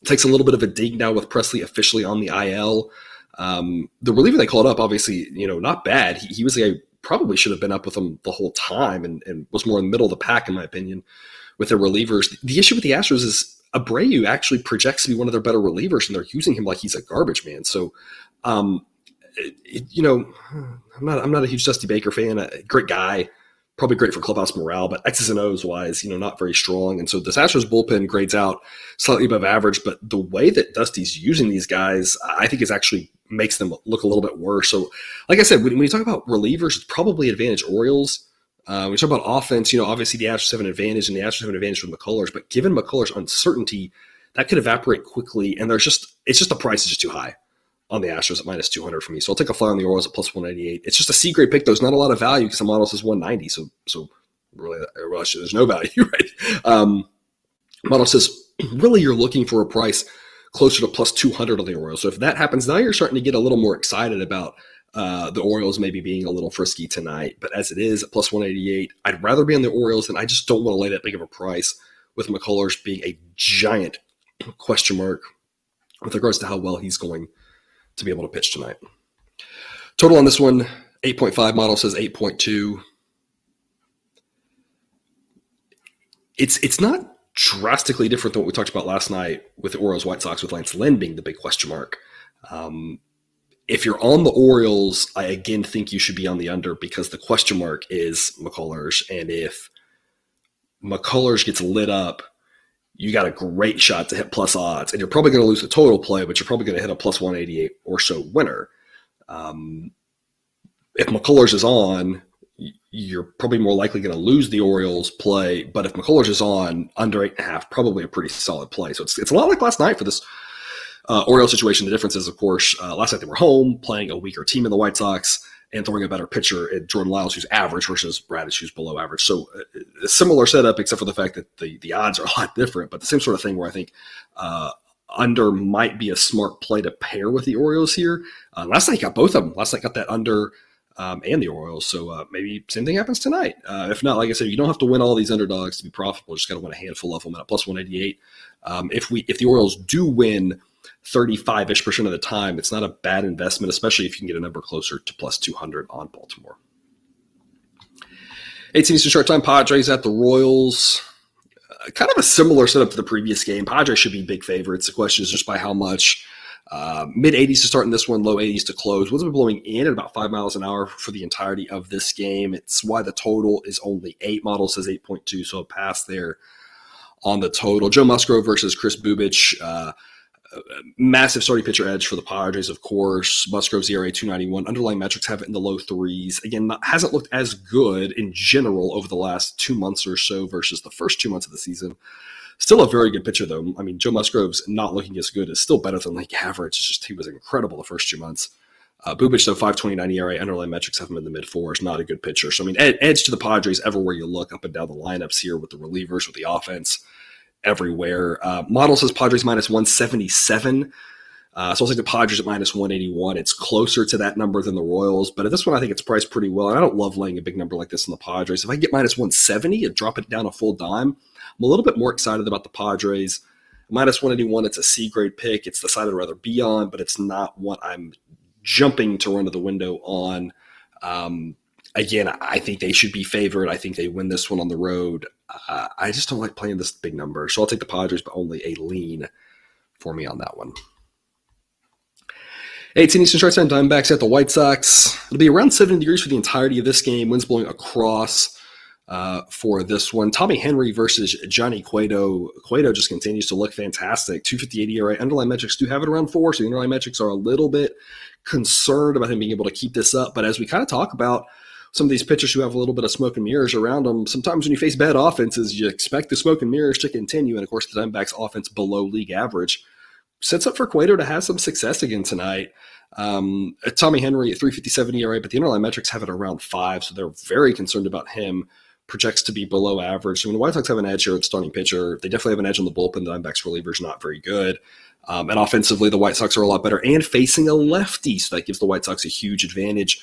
takes a little bit of a dig now with Pressly officially on the IL. Um, the reliever they called up, obviously, you know, not bad. He, he was a probably should have been up with them the whole time and, and was more in the middle of the pack, in my opinion with their relievers. The issue with the Astros is Abreu actually projects to be one of their better relievers, and they're using him like he's a garbage man. So, um, it, you know, I'm not I'm not a huge Dusty Baker fan. A great guy, probably great for clubhouse morale, but X's and O's wise, you know, not very strong. And so the Astros bullpen grades out slightly above average, but the way that Dusty's using these guys, I think is actually makes them look a little bit worse. So, like I said, when, when you talk about relievers, it's probably advantage Orioles. Uh, we talk about offense, you know, obviously the Astros have an advantage, and the Astros have an advantage from McCullers. But given McCullers' uncertainty, that could evaporate quickly, and there's just it's just the price is just too high on the Astros at minus 200 for me. So I'll take a fly on the Orioles at plus 198. It's just a C grade pick. There's not a lot of value because the model says 190. So so really, there's no value, right? Um, model says really you're looking for a price closer to plus 200 on the Orioles. So if that happens, now you're starting to get a little more excited about uh, the Orioles maybe being a little frisky tonight, but as it is, plus 188, I'd rather be on the Orioles, and I just don't want to lay that big of a price with McCullers being a giant question mark with regards to how well he's going to be able to pitch tonight. Total on this one, 8.5 model says 8.2. It's it's not drastically different than what we talked about last night with the Orioles White Sox with Lance Lynn being the big question mark. Um, if you're on the Orioles, I again think you should be on the under because the question mark is McCullers. And if McCullers gets lit up, you got a great shot to hit plus odds. And you're probably going to lose the total play, but you're probably going to hit a plus 188 or so winner. Um, if McCullers is on, you're probably more likely going to lose the Orioles play. But if McCullers is on, under eight and a half, probably a pretty solid play. So it's, it's a lot like last night for this uh, Orioles situation, the difference is, of course, uh, last night they were home playing a weaker team in the White Sox and throwing a better pitcher in Jordan Lyles, who's average, versus Bradish, who's below average. So uh, a similar setup, except for the fact that the, the odds are a lot different, but the same sort of thing where I think uh, under might be a smart play to pair with the Orioles here. Uh, last night got both of them. Last night got that under um, and the Orioles. So uh, maybe same thing happens tonight. Uh, if not, like I said, you don't have to win all these underdogs to be profitable. You just got to win a handful of them at plus 188. Um, if we if the Orioles do win 35 ish percent of the time, it's not a bad investment, especially if you can get a number closer to plus 200 on Baltimore. 18 Eastern Short time, Padres at the Royals. Uh, kind of a similar setup to the previous game. Padres should be big favorites. The question is just by how much. Uh, Mid 80s to start in this one, low 80s to close. Winds will blowing in at about five miles an hour for the entirety of this game. It's why the total is only eight. Model says 8.2, so a pass there on the total. Joe Musgrove versus Kris Bubic. Uh, massive starting pitcher edge for the Padres, of course. Musgrove's ERA 291. Underlying metrics have it in the low threes. Again, not, hasn't looked as good in general over the last two months or so versus the first two months of the season. Still a very good pitcher, though. I mean, Joe Musgrove's not looking as good. Is still better than league average. It's just he was incredible the first two months. Uh, Bubic, though, 529 ERA, underlying metrics have him in the mid fours. Not a good pitcher. So, I mean, ed- edge to the Padres everywhere you look up and down the lineups here with the relievers, with the offense everywhere. Uh, model says Padres minus 177. Uh, so I'll take the Padres at minus 181. It's closer to that number than the Royals, but at this one, I think it's priced pretty well. And I don't love laying a big number like this on the Padres. If I get minus 170 and drop it down a full dime, I'm a little bit more excited about the Padres. Minus 181, it's a C grade pick. It's the side I'd rather be on, but it's not what I'm jumping to run to the window on. Um, again, I think they should be favored. I think they win this one on the road. Uh, I just don't like playing this big number. So I'll take the Padres, but only a lean for me on that one. 18 Eastern Start Time, Diamondbacks at the White Sox. It'll be around 70 degrees for the entirety of this game. Winds blowing across uh, for this one. Tommy Henry versus Johnny Cueto. Cueto just continues to look fantastic. 258 ERA. Underlying metrics do have it around four, so the underlying metrics are a little bit concerned about him being able to keep this up. But as we kind of talk about some of these pitchers who have a little bit of smoke and mirrors around them, sometimes when you face bad offenses, you expect the smoke and mirrors to continue. And of course, the Diamondbacks offense below league average sets up for Cueto to have some success again tonight. Um, Tommy Henry at 357 ERA, but the underlying metrics have it around five, so they're very concerned about him projects to be below average. I mean, the White Sox have an edge here at starting pitcher. They definitely have an edge on the bullpen. The Diamondbacks relievers not very good. Um, and offensively, the White Sox are a lot better and facing a lefty. So that gives the White Sox a huge advantage.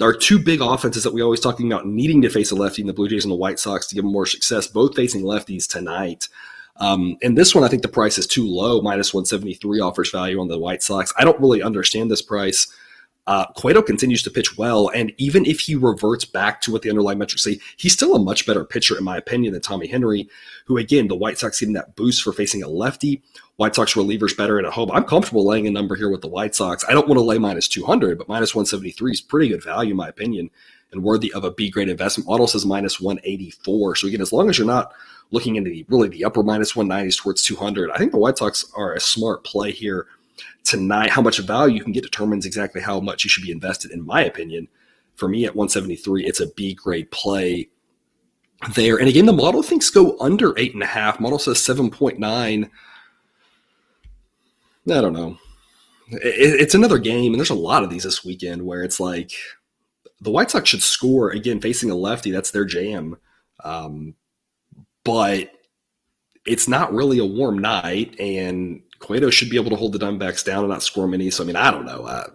There are two big offenses that we always talking about needing to face a lefty in the Blue Jays and the White Sox to give them more success, both facing lefties tonight. Um, and this one, I think the price is too low. Minus 173 offers value on the White Sox. I don't really understand this price. Uh, Cueto continues to pitch well, and even if he reverts back to what the underlying metrics say, he's still a much better pitcher, in my opinion, than Tommy Henry, who, again, the White Sox getting that boost for facing a lefty. White Sox relievers better at home. I'm comfortable laying a number here with the White Sox. I don't want to lay minus 200, but minus 173 is pretty good value, in my opinion, and worthy of a B grade investment. Model says minus 184. So, again, as long as you're not looking into the really the upper minus 190s towards 200, I think the White Sox are a smart play here tonight. How much value you can get determines exactly how much you should be invested, in my opinion. For me at 173, it's a B grade play there. And again, the model thinks go under eight and a half. Model says 7.9. I don't know. It's another game, and there's a lot of these this weekend where it's like the White Sox should score again facing a lefty. That's their jam. Um, but it's not really a warm night, and Cueto should be able to hold the Diamondbacks down and not score many. So I mean, I don't know. Uh,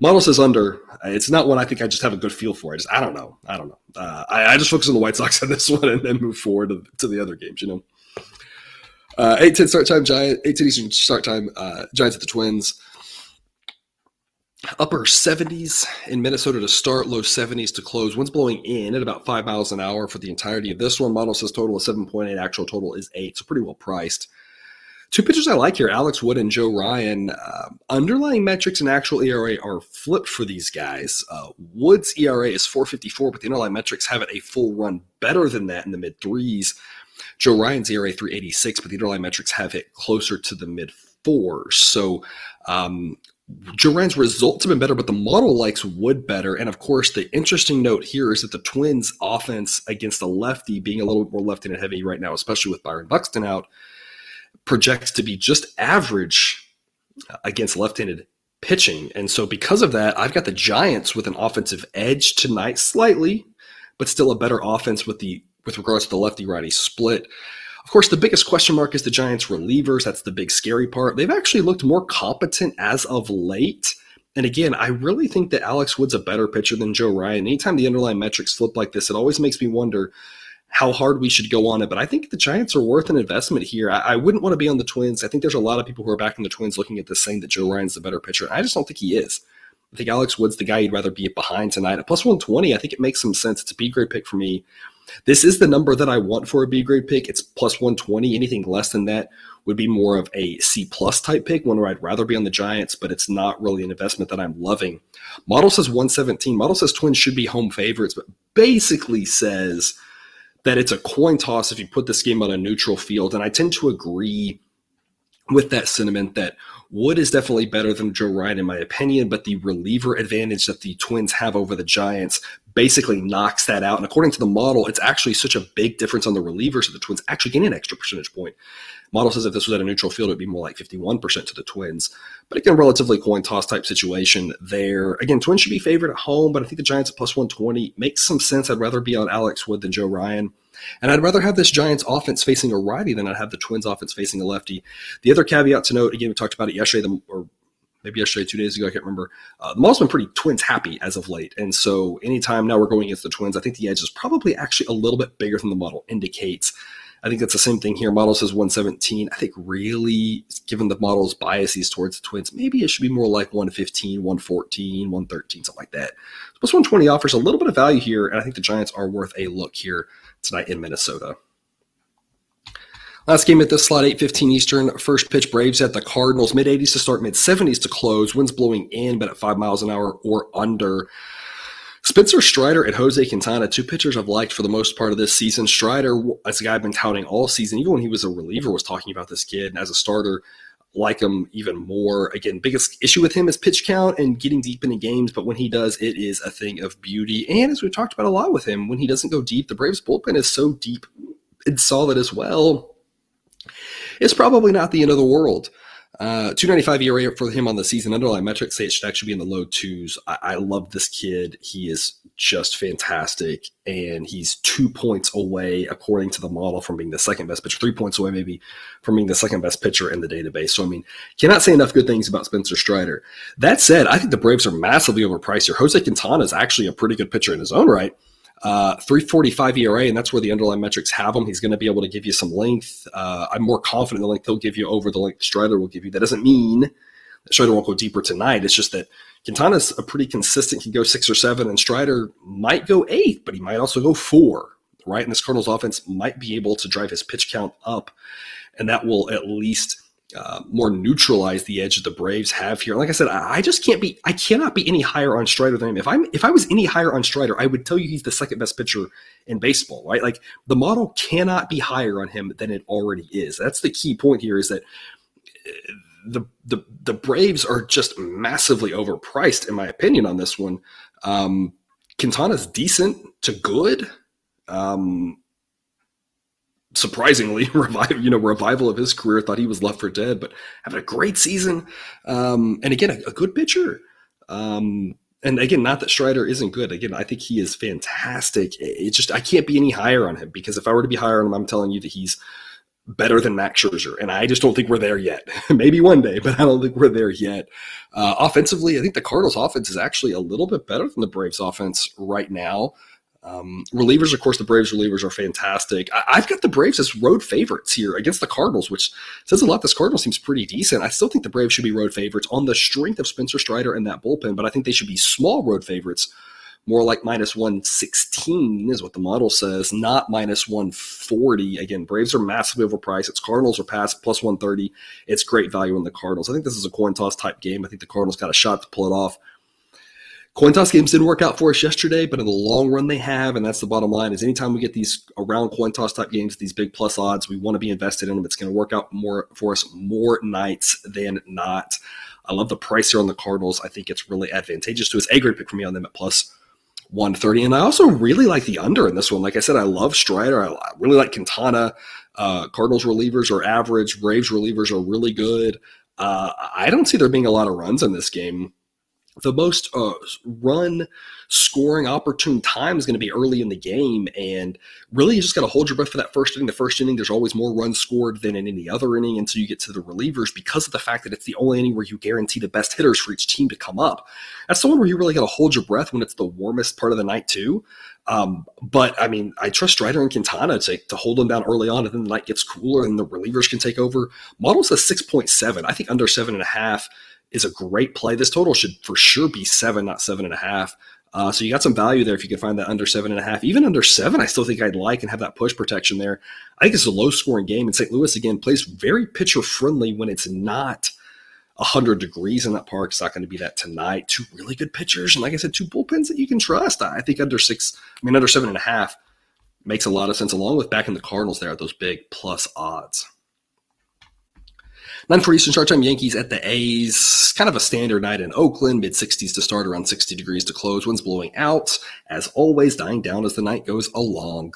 model says under. It's not one I think I just have a good feel for. I just I don't know. I don't know. Uh, I, I, just focus on the White Sox on this one and then move forward to, to the other games. You know. Uh, 8 10 start time, Giant, 8 10 Eastern start time, uh, Giants at the Twins. Upper 70s in Minnesota to start, low 70s to close. Winds blowing in at about 5 miles an hour for the entirety of this one. Model says total is 7.8, actual total is 8, so pretty well priced. Two pitchers I like here, Alex Wood and Joe Ryan. Uh, underlying metrics and actual ERA are flipped for these guys. Uh, Wood's ERA is 454, but the underlying metrics have it a full run better than that in the mid threes. Joe Ryan's ERA 386, but the underlying metrics have it closer to the mid fours. So um, Joe Ryan's results have been better, but the model likes Wood better. And of course, the interesting note here is that the Twins' offense against a lefty, being a little bit more left-handed heavy right now, especially with Byron Buxton out, projects to be just average against left-handed pitching. And so because of that, I've got the Giants with an offensive edge tonight slightly, but still a better offense with the with regards to the lefty righty split. Of course, the biggest question mark is the Giants relievers. That's the big scary part. They've actually looked more competent as of late. And again, I really think that Alex Wood's a better pitcher than Joe Ryan. Anytime the underlying metrics flip like this, it always makes me wonder how hard we should go on it. But I think the Giants are worth an investment here. I, I, wouldn't want to be on the Twins. I think there's a lot of people who are backing the Twins looking at this saying that Joe Ryan's the better pitcher. I just don't think he is. I think Alex Wood's the guy you'd rather be behind tonight. At plus 120, I think it makes some sense. It's a B grade pick for me. This is the number that I want for a B grade pick. It's plus 120. Anything less than that would be more of a C plus type pick, one where I'd rather be on the Giants, but it's not really an investment that I'm loving. Model says 117. Model says Twins should be home favorites, but basically says – that it's a coin toss if you put this game on a neutral field. And I tend to agree with that sentiment that Wood is definitely better than Joe Ryan, in my opinion, but the reliever advantage that the Twins have over the Giants basically knocks that out. And according to the model, it's actually such a big difference on the relievers that the Twins actually gain an extra percentage point. Model says if this was at a neutral field, it'd be more like 51% to the Twins. But again, relatively coin toss type situation there. Again, Twins should be favored at home, but I think the Giants at plus 120 makes some sense. I'd rather be on Alex Wood than Joe Ryan. And I'd rather have this Giants offense facing a righty than I'd have the Twins offense facing a lefty. The other caveat to note, again, we talked about it yesterday, or maybe yesterday, two days ago, I can't remember. Uh, the model's been pretty Twins happy as of late. And so anytime now we're going against the Twins, I think the edge is probably actually a little bit bigger than the model indicates. I think that's the same thing here. Model says 117. I think really, given the model's biases towards the Twins, maybe it should be more like 115, 114, 113, something like that. Plus 120 offers a little bit of value here, and I think the Giants are worth a look here tonight in Minnesota. Last game at this slot, 8:15 Eastern. First pitch Braves at the Cardinals, mid 80s to start, mid 70s to close. Winds blowing in, but at five miles an hour or under. Spencer Strider and Jose Quintana, two pitchers I've liked for the most part of this season. Strider, as a guy I've been touting all season, even when he was a reliever, was talking about this kid. And as a starter, like him even more. Again, biggest issue with him is pitch count and getting deep into games, but when he does, it is a thing of beauty. And as we've talked about a lot with him, when he doesn't go deep, the Braves bullpen is so deep and solid as well. It's probably not the end of the world. Uh, 295 ERA for him on the season. Underlying metrics say it should actually be in the low twos. I, I love this kid. He is just fantastic. And he's two points away, according to the model, from being the second best pitcher, three points away, maybe, from being the second best pitcher in the database. So, I mean, cannot say enough good things about Spencer Strider. That said, I think the Braves are massively overpriced here. Jose Quintana is actually a pretty good pitcher in his own right. Uh, 345 ERA, and that's where the underlying metrics have him. He's going to be able to give you some length. Uh, I'm more confident the length he'll give you over the length Strider will give you. That doesn't mean that Strider won't go deeper tonight. It's just that Quintana's a pretty consistent, can go six or seven, and Strider might go eight, but he might also go four, right? And this Cardinals offense might be able to drive his pitch count up, and that will at least – uh, more neutralize the edge that the Braves have here. Like I said, I, I, just can't be, I cannot be any higher on Strider than him. If I'm, if I was any higher on Strider, I would tell you he's the second best pitcher in baseball, right? Like the model cannot be higher on him than it already is. That's the key point here is that uh, the, the, the Braves are just massively overpriced, in my opinion, on this one. Um, Quintana's decent to good. Um, surprisingly revive you know revival of his career thought he was left for dead but having a great season. Um, and again a, a good pitcher. Um, and again not that strider isn't good. Again i think he is fantastic. It's just i can't be any higher on him because if i were to be higher on him i'm telling you that he's better than max scherzer and i just don't think we're there yet. Maybe one day but i don't think we're there yet. Uh, offensively i think the cardinals offense is actually a little bit better than the braves offense right now um, relievers, of course, the Braves relievers are fantastic. I, have got the Braves as road favorites here against the Cardinals, which says a lot. This Cardinal seems pretty decent. I still think the Braves should be road favorites on the strength of Spencer Strider and that bullpen, but I think they should be small road favorites, more like minus 116 is what the model says, not minus 140. Again, Braves are massively overpriced. It's Cardinals are past plus 130. It's great value in the Cardinals. I think this is a coin toss type game. I think the Cardinals got a shot to pull it off. Coin toss games didn't work out for us yesterday, but in the long run they have, and that's the bottom line. Is anytime we get these around coin toss type games, these big plus odds, we want to be invested in them. It's going to work out more for us more nights than not. I love the price here on the Cardinals. I think it's really advantageous to us. A great pick for me on them at plus 130. And I also really like the under in this one. Like I said, I love Strider. I really like Quintana. Uh, Cardinals relievers are average. Braves relievers are really good. Uh, I don't see there being a lot of runs in this game the most uh, run scoring opportune time is going to be early in the game. And really, you just got to hold your breath for that first inning. The first inning, there's always more runs scored than in any other inning until you get to the relievers because of the fact that it's the only inning where you guarantee the best hitters for each team to come up. That's the one where you really got to hold your breath when it's the warmest part of the night, too. Um, but I mean, I trust Strider and Quintana to, to hold them down early on, and then the night gets cooler and the relievers can take over. Model's says 6.7. I think under seven and a half is a great play. This total should for sure be seven, not seven and a half. Uh, so you got some value there if you can find that under seven and a half. Even under seven, I still think I'd like and have that push protection there. I think it's a low scoring game, and St. Louis again plays very pitcher friendly when it's not 100 degrees in that park. It's not going to be that tonight. Two really good pitchers, and like I said, two bullpens that you can trust. I think under six, I mean under seven and a half makes a lot of sense. Along with back in the Cardinals there at those big plus odds. 9:40 Eastern start time. Yankees at the A's. Kind of a standard night in Oakland. Mid 60s to start, around 60 degrees to close. Winds blowing out. As always, dying down as the night goes along.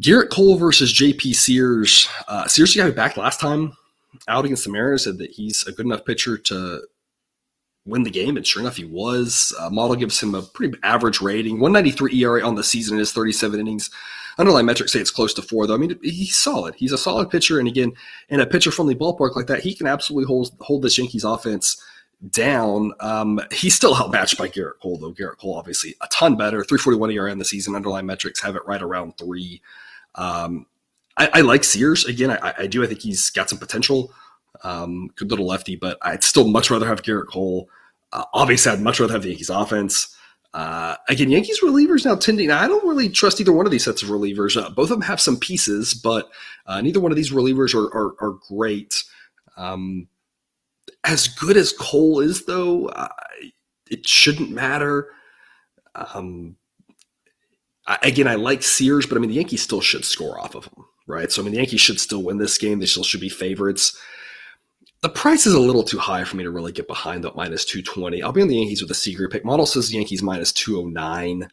Gerrit Cole versus JP Sears. Uh, Sears got back last time out against the Mariners. Said that he's a good enough pitcher to win the game, and sure enough, he was. Uh, model gives him a pretty average rating, 193 ERA on the season in his 37 innings. Underlying metrics say it's close to four, though. I mean, he's solid. He's a solid pitcher, and again, in a pitcher-friendly ballpark like that, he can absolutely hold hold this Yankees offense down. Um, he's still outmatched by Gerrit Cole, though. Gerrit Cole, obviously, a ton better. 341 ERA in the season. Underlying metrics have it right around three. Um, I, I, like Sears. Again, I, I, do. I think he's got some potential. Um, good little lefty, but I'd still much rather have Gerrit Cole. Uh, obviously, I'd much rather have the Yankees offense. Uh, again, Yankees relievers now tending. I don't really trust either one of these sets of relievers. Uh, both of them have some pieces, but uh, neither one of these relievers are are, are great. Um, as good as Cole is, though, it shouldn't matter. Um, I, again, I like Sears, but I mean the Yankees still should score off of him, right? So I mean the Yankees should still win this game. They still should be favorites the price is a little too high for me to really get behind that minus 220. I'll be on the Yankees with a C grade pick. Model says Yankees minus 209.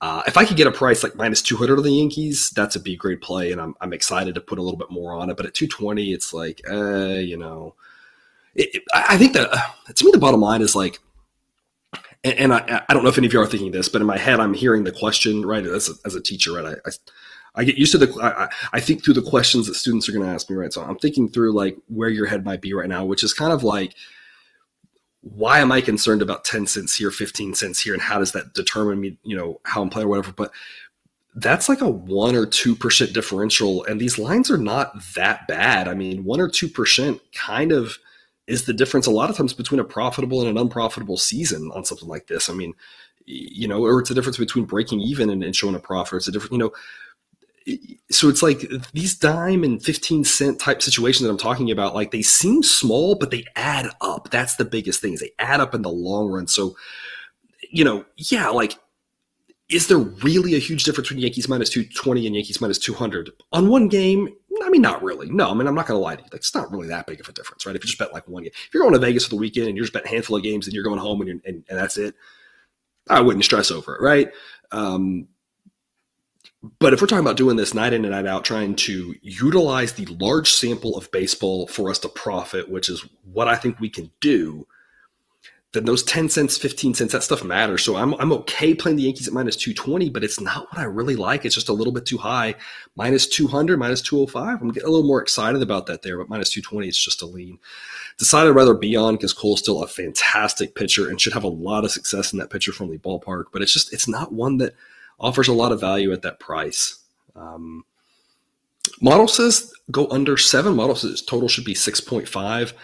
Uh, if I could get a price like minus 200 of the Yankees, that's a B grade play, and I'm, I'm excited to put a little bit more on it. But at 220, it's like, uh, you know, it, it, I think that uh, to me, the bottom line is like, and, and, I, I don't know if any of you are thinking this, but in my head, I'm hearing the question, right? As a, as a teacher, right? I, I I get used to the. I, I think through the questions that students are going to ask me, right? So I'm thinking through like where your head might be right now, which is kind of like, why am I concerned about 10 cents here, 15 cents here, and how does that determine me, you know, how I'm playing or whatever? But that's like a one or two percent differential, and these lines are not that bad. I mean, one or two percent kind of is the difference a lot of times between a profitable and an unprofitable season on something like this. I mean, you know, or it's a difference between breaking even and, and showing a profit. It's a different, you know, so it's like these dime and 15 cent type situations that I'm talking about, like they seem small, but they add up. That's the biggest thing is they add up in the long run. So, you know, yeah, like, is there really a huge difference between Yankees minus 220 and Yankees minus 200 on one game? I mean, not really. No, I mean, I'm not going to lie to you. Like, it's not really that big of a difference, right? If you just bet like one game, if you're going to Vegas for the weekend and you're just betting a handful of games and you're going home and, and, and that's it, I wouldn't stress over it, right? Um, but if we're talking about doing this night in and night out, trying to utilize the large sample of baseball for us to profit, which is what I think we can do, then those 10 cents, 15 cents, that stuff matters. So I'm, I'm okay playing the Yankees at minus 220, but it's not what I really like. It's just a little bit too high. Minus 200, minus 205. I'm getting a little more excited about that there, but minus 220, it's just a lean. Decided I'd rather be on because Cole's still a fantastic pitcher and should have a lot of success in that pitcher friendly ballpark, but it's just, it's not one that – offers a lot of value at that price. Um, model says go under seven. Model says total should be six point five.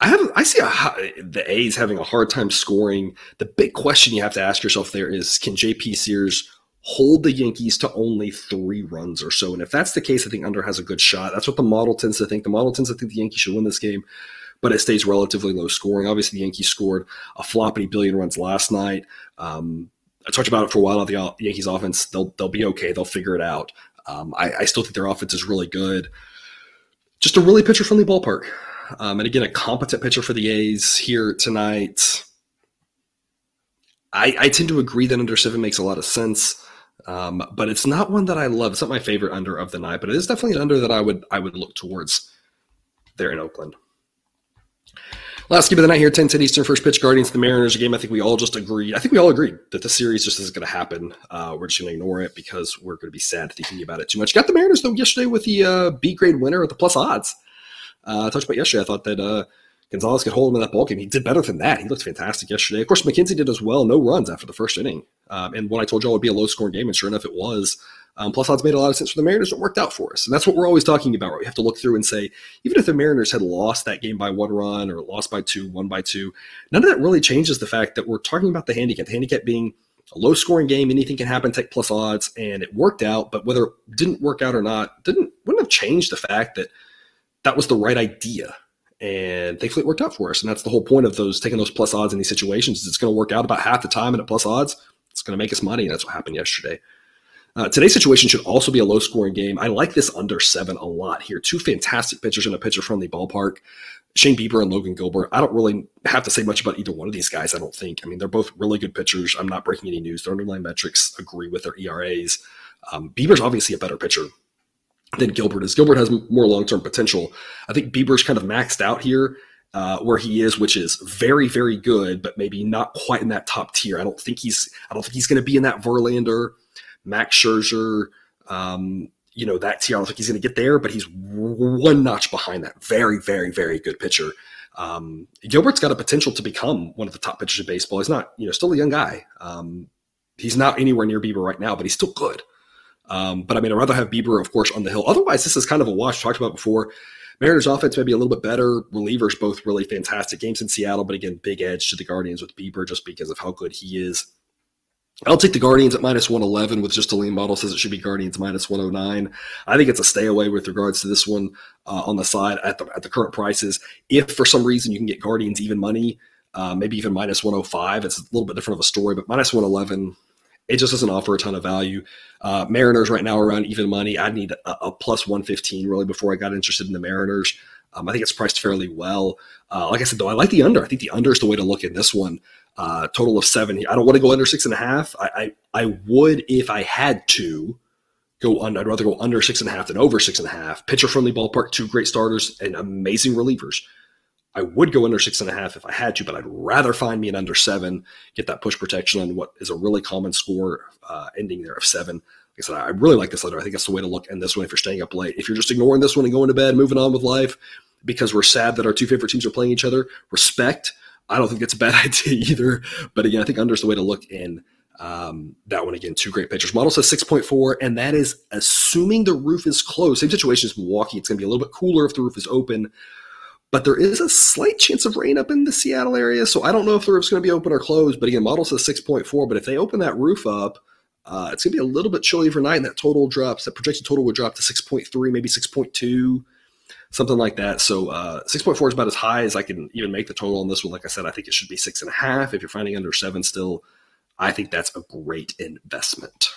I have I see a, the A's having a hard time scoring. The big question you have to ask yourself there is can JP Sears hold the Yankees to only three runs or so? And if that's the case, I think under has a good shot. That's what the model tends to think. The model tends to think the Yankees should win this game, but it stays relatively low scoring. Obviously, the Yankees scored a floppy billion runs last night. Um, I talked about it for a while. On the Yankees offense, they'll they'll be okay. They'll figure it out. Um, I, I, still think their offense is really good. Just a really pitcher friendly ballpark. Um, and again, a competent pitcher for the A's here tonight. I, I tend to agree that under seven makes a lot of sense, um, but it's not one that I love. It's not my favorite under of the night, but it is definitely an under that I would I would look towards there in Oakland. Last game of the night here, 10 10 Eastern, first pitch, Guardians the Mariners, game I think we all just agreed. I think we all agreed that the series just isn't going to happen. Uh, we're just going to ignore it because we're going to be sad thinking about it too much. Got the Mariners, though, yesterday with the uh, B grade winner at the plus odds. Uh, I talked about yesterday. I thought that uh, Gonzales could hold him in that ball game. He did better than that. He looked fantastic yesterday. Of course, McKenzie did as well. No runs after the first inning. Um, and when I told you all it would be a low scoring game, and sure enough, it was. Um, plus odds made a lot of sense for the Mariners. It worked out for us, and that's what we're always talking about. Right? We have to look through and say, even if the Mariners had lost that game by one run or lost by two, one by two, none of that really changes the fact that we're talking about the handicap. The handicap being a low scoring game, anything can happen. Take plus odds, and it worked out. But whether it didn't work out or not, didn't wouldn't have changed the fact that that was the right idea. And thankfully, it worked out for us. And that's the whole point of those taking those plus odds in these situations. Is it's going to work out about half the time, and at plus odds, it's going to make us money. And that's what happened yesterday. Uh, today's situation should also be a low scoring game. I like this under seven a lot here. Two fantastic pitchers in a pitcher friendly ballpark. Shane Bieber and Logan Gilbert. I don't really have to say much about either one of these guys, I don't think. I mean, they're both really good pitchers. I'm not breaking any news. Their underlying metrics agree with their ERAs. Um, Bieber's obviously a better pitcher than Gilbert is. Gilbert has more long term potential. I think Bieber's kind of maxed out here. Uh, where he is, which is very, very good, but maybe not quite in that top tier. I don't think he's. I don't think he's going to be in that Verlander, Max Scherzer, um, you know that tier. I don't think he's going to get there, but he's one notch behind that. Very, very, very good pitcher. Um, Gilbert's got a potential to become one of the top pitchers in baseball. He's not, you know, still a young guy. Um, he's not anywhere near Bieber right now, but he's still good. Um, but I mean, I'd rather have Bieber, of course, on the hill. Otherwise, this is kind of a wash. Talked about before. Mariners offense may be a little bit better. Relievers both really fantastic games in Seattle, but again, big edge to the Guardians with Bieber just because of how good he is. I'll take the Guardians at minus 111 with just a lean model says it should be Guardians minus 109. I think it's a stay away with regards to this one uh, on the side at the, at the current prices. If for some reason you can get Guardians even money, uh, maybe even minus 105, it's a little bit different of a story, but minus 111, it just doesn't offer a ton of value. Uh, Mariners right now around even money. I'd need a, a plus 115 really before I got interested in the Mariners. Um, I think it's priced fairly well. Uh, like I said, though, I like the under. I think the under is the way to look at this one. Uh, total of seven. I don't want to go under six and a half. I, I, I would if I had to go under. I'd rather go under six and a half than over six and a half. Pitcher friendly ballpark, two great starters and amazing relievers. I would go under six and a half if I had to, but I'd rather find me an under seven, get that push protection on what is a really common score uh, ending there of seven. Like I said, I really like this letter. I think that's the way to look in this one if you're staying up late. If you're just ignoring this one and going to bed, moving on with life because we're sad that our two favorite teams are playing each other, respect. I don't think it's a bad idea either. But again, I think under is the way to look in um, that one again. Two great pitchers. Model says 6.4, and that is assuming the roof is closed. Same situation as Milwaukee. It's going to be a little bit cooler if the roof is open but there is a slight chance of rain up in the Seattle area. So I don't know if the roof's going to be open or closed. But again, model says 6.4. But if they open that roof up, uh, it's going to be a little bit chilly overnight, and that total drops. That projected total would drop to 6.3, maybe 6.2, something like that. So uh, 6.4 is about as high as I can even make the total on this one. Like I said, I think it should be six and a half. If you're finding under seven still, I think that's a great investment.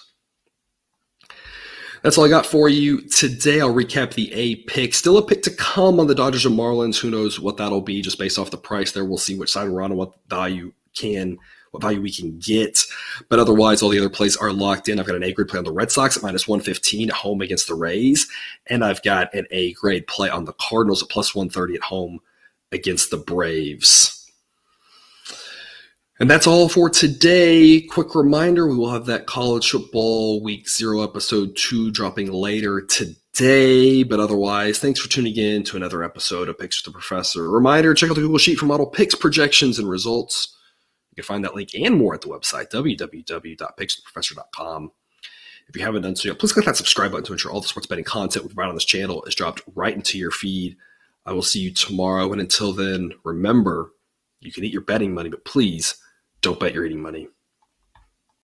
That's all I got for you today. I'll recap the A pick. Still a pick to come on the Dodgers and Marlins. Who knows what that'll be just based off the price there. We'll see which side we're on and what value can, what value we can get. But otherwise, all the other plays are locked in. I've got an A grade play on the Red Sox at minus 115 at home against the Rays. And I've got an A grade play on the Cardinals at plus 130 at home against the Braves. And that's all for today. Quick reminder we will have that college football week zero episode two dropping later today. But otherwise, thanks for tuning in to another episode of Picks with the Professor. reminder check out the Google Sheet for model picks, projections, and results. You can find that link and more at the website, www.pickswiththeprofessor.com. If you haven't done so yet, please click that subscribe button to ensure all the sports betting content we provide on this channel is dropped right into your feed. I will see you tomorrow. And until then, remember, you can eat your betting money, but please don't bet your eating money.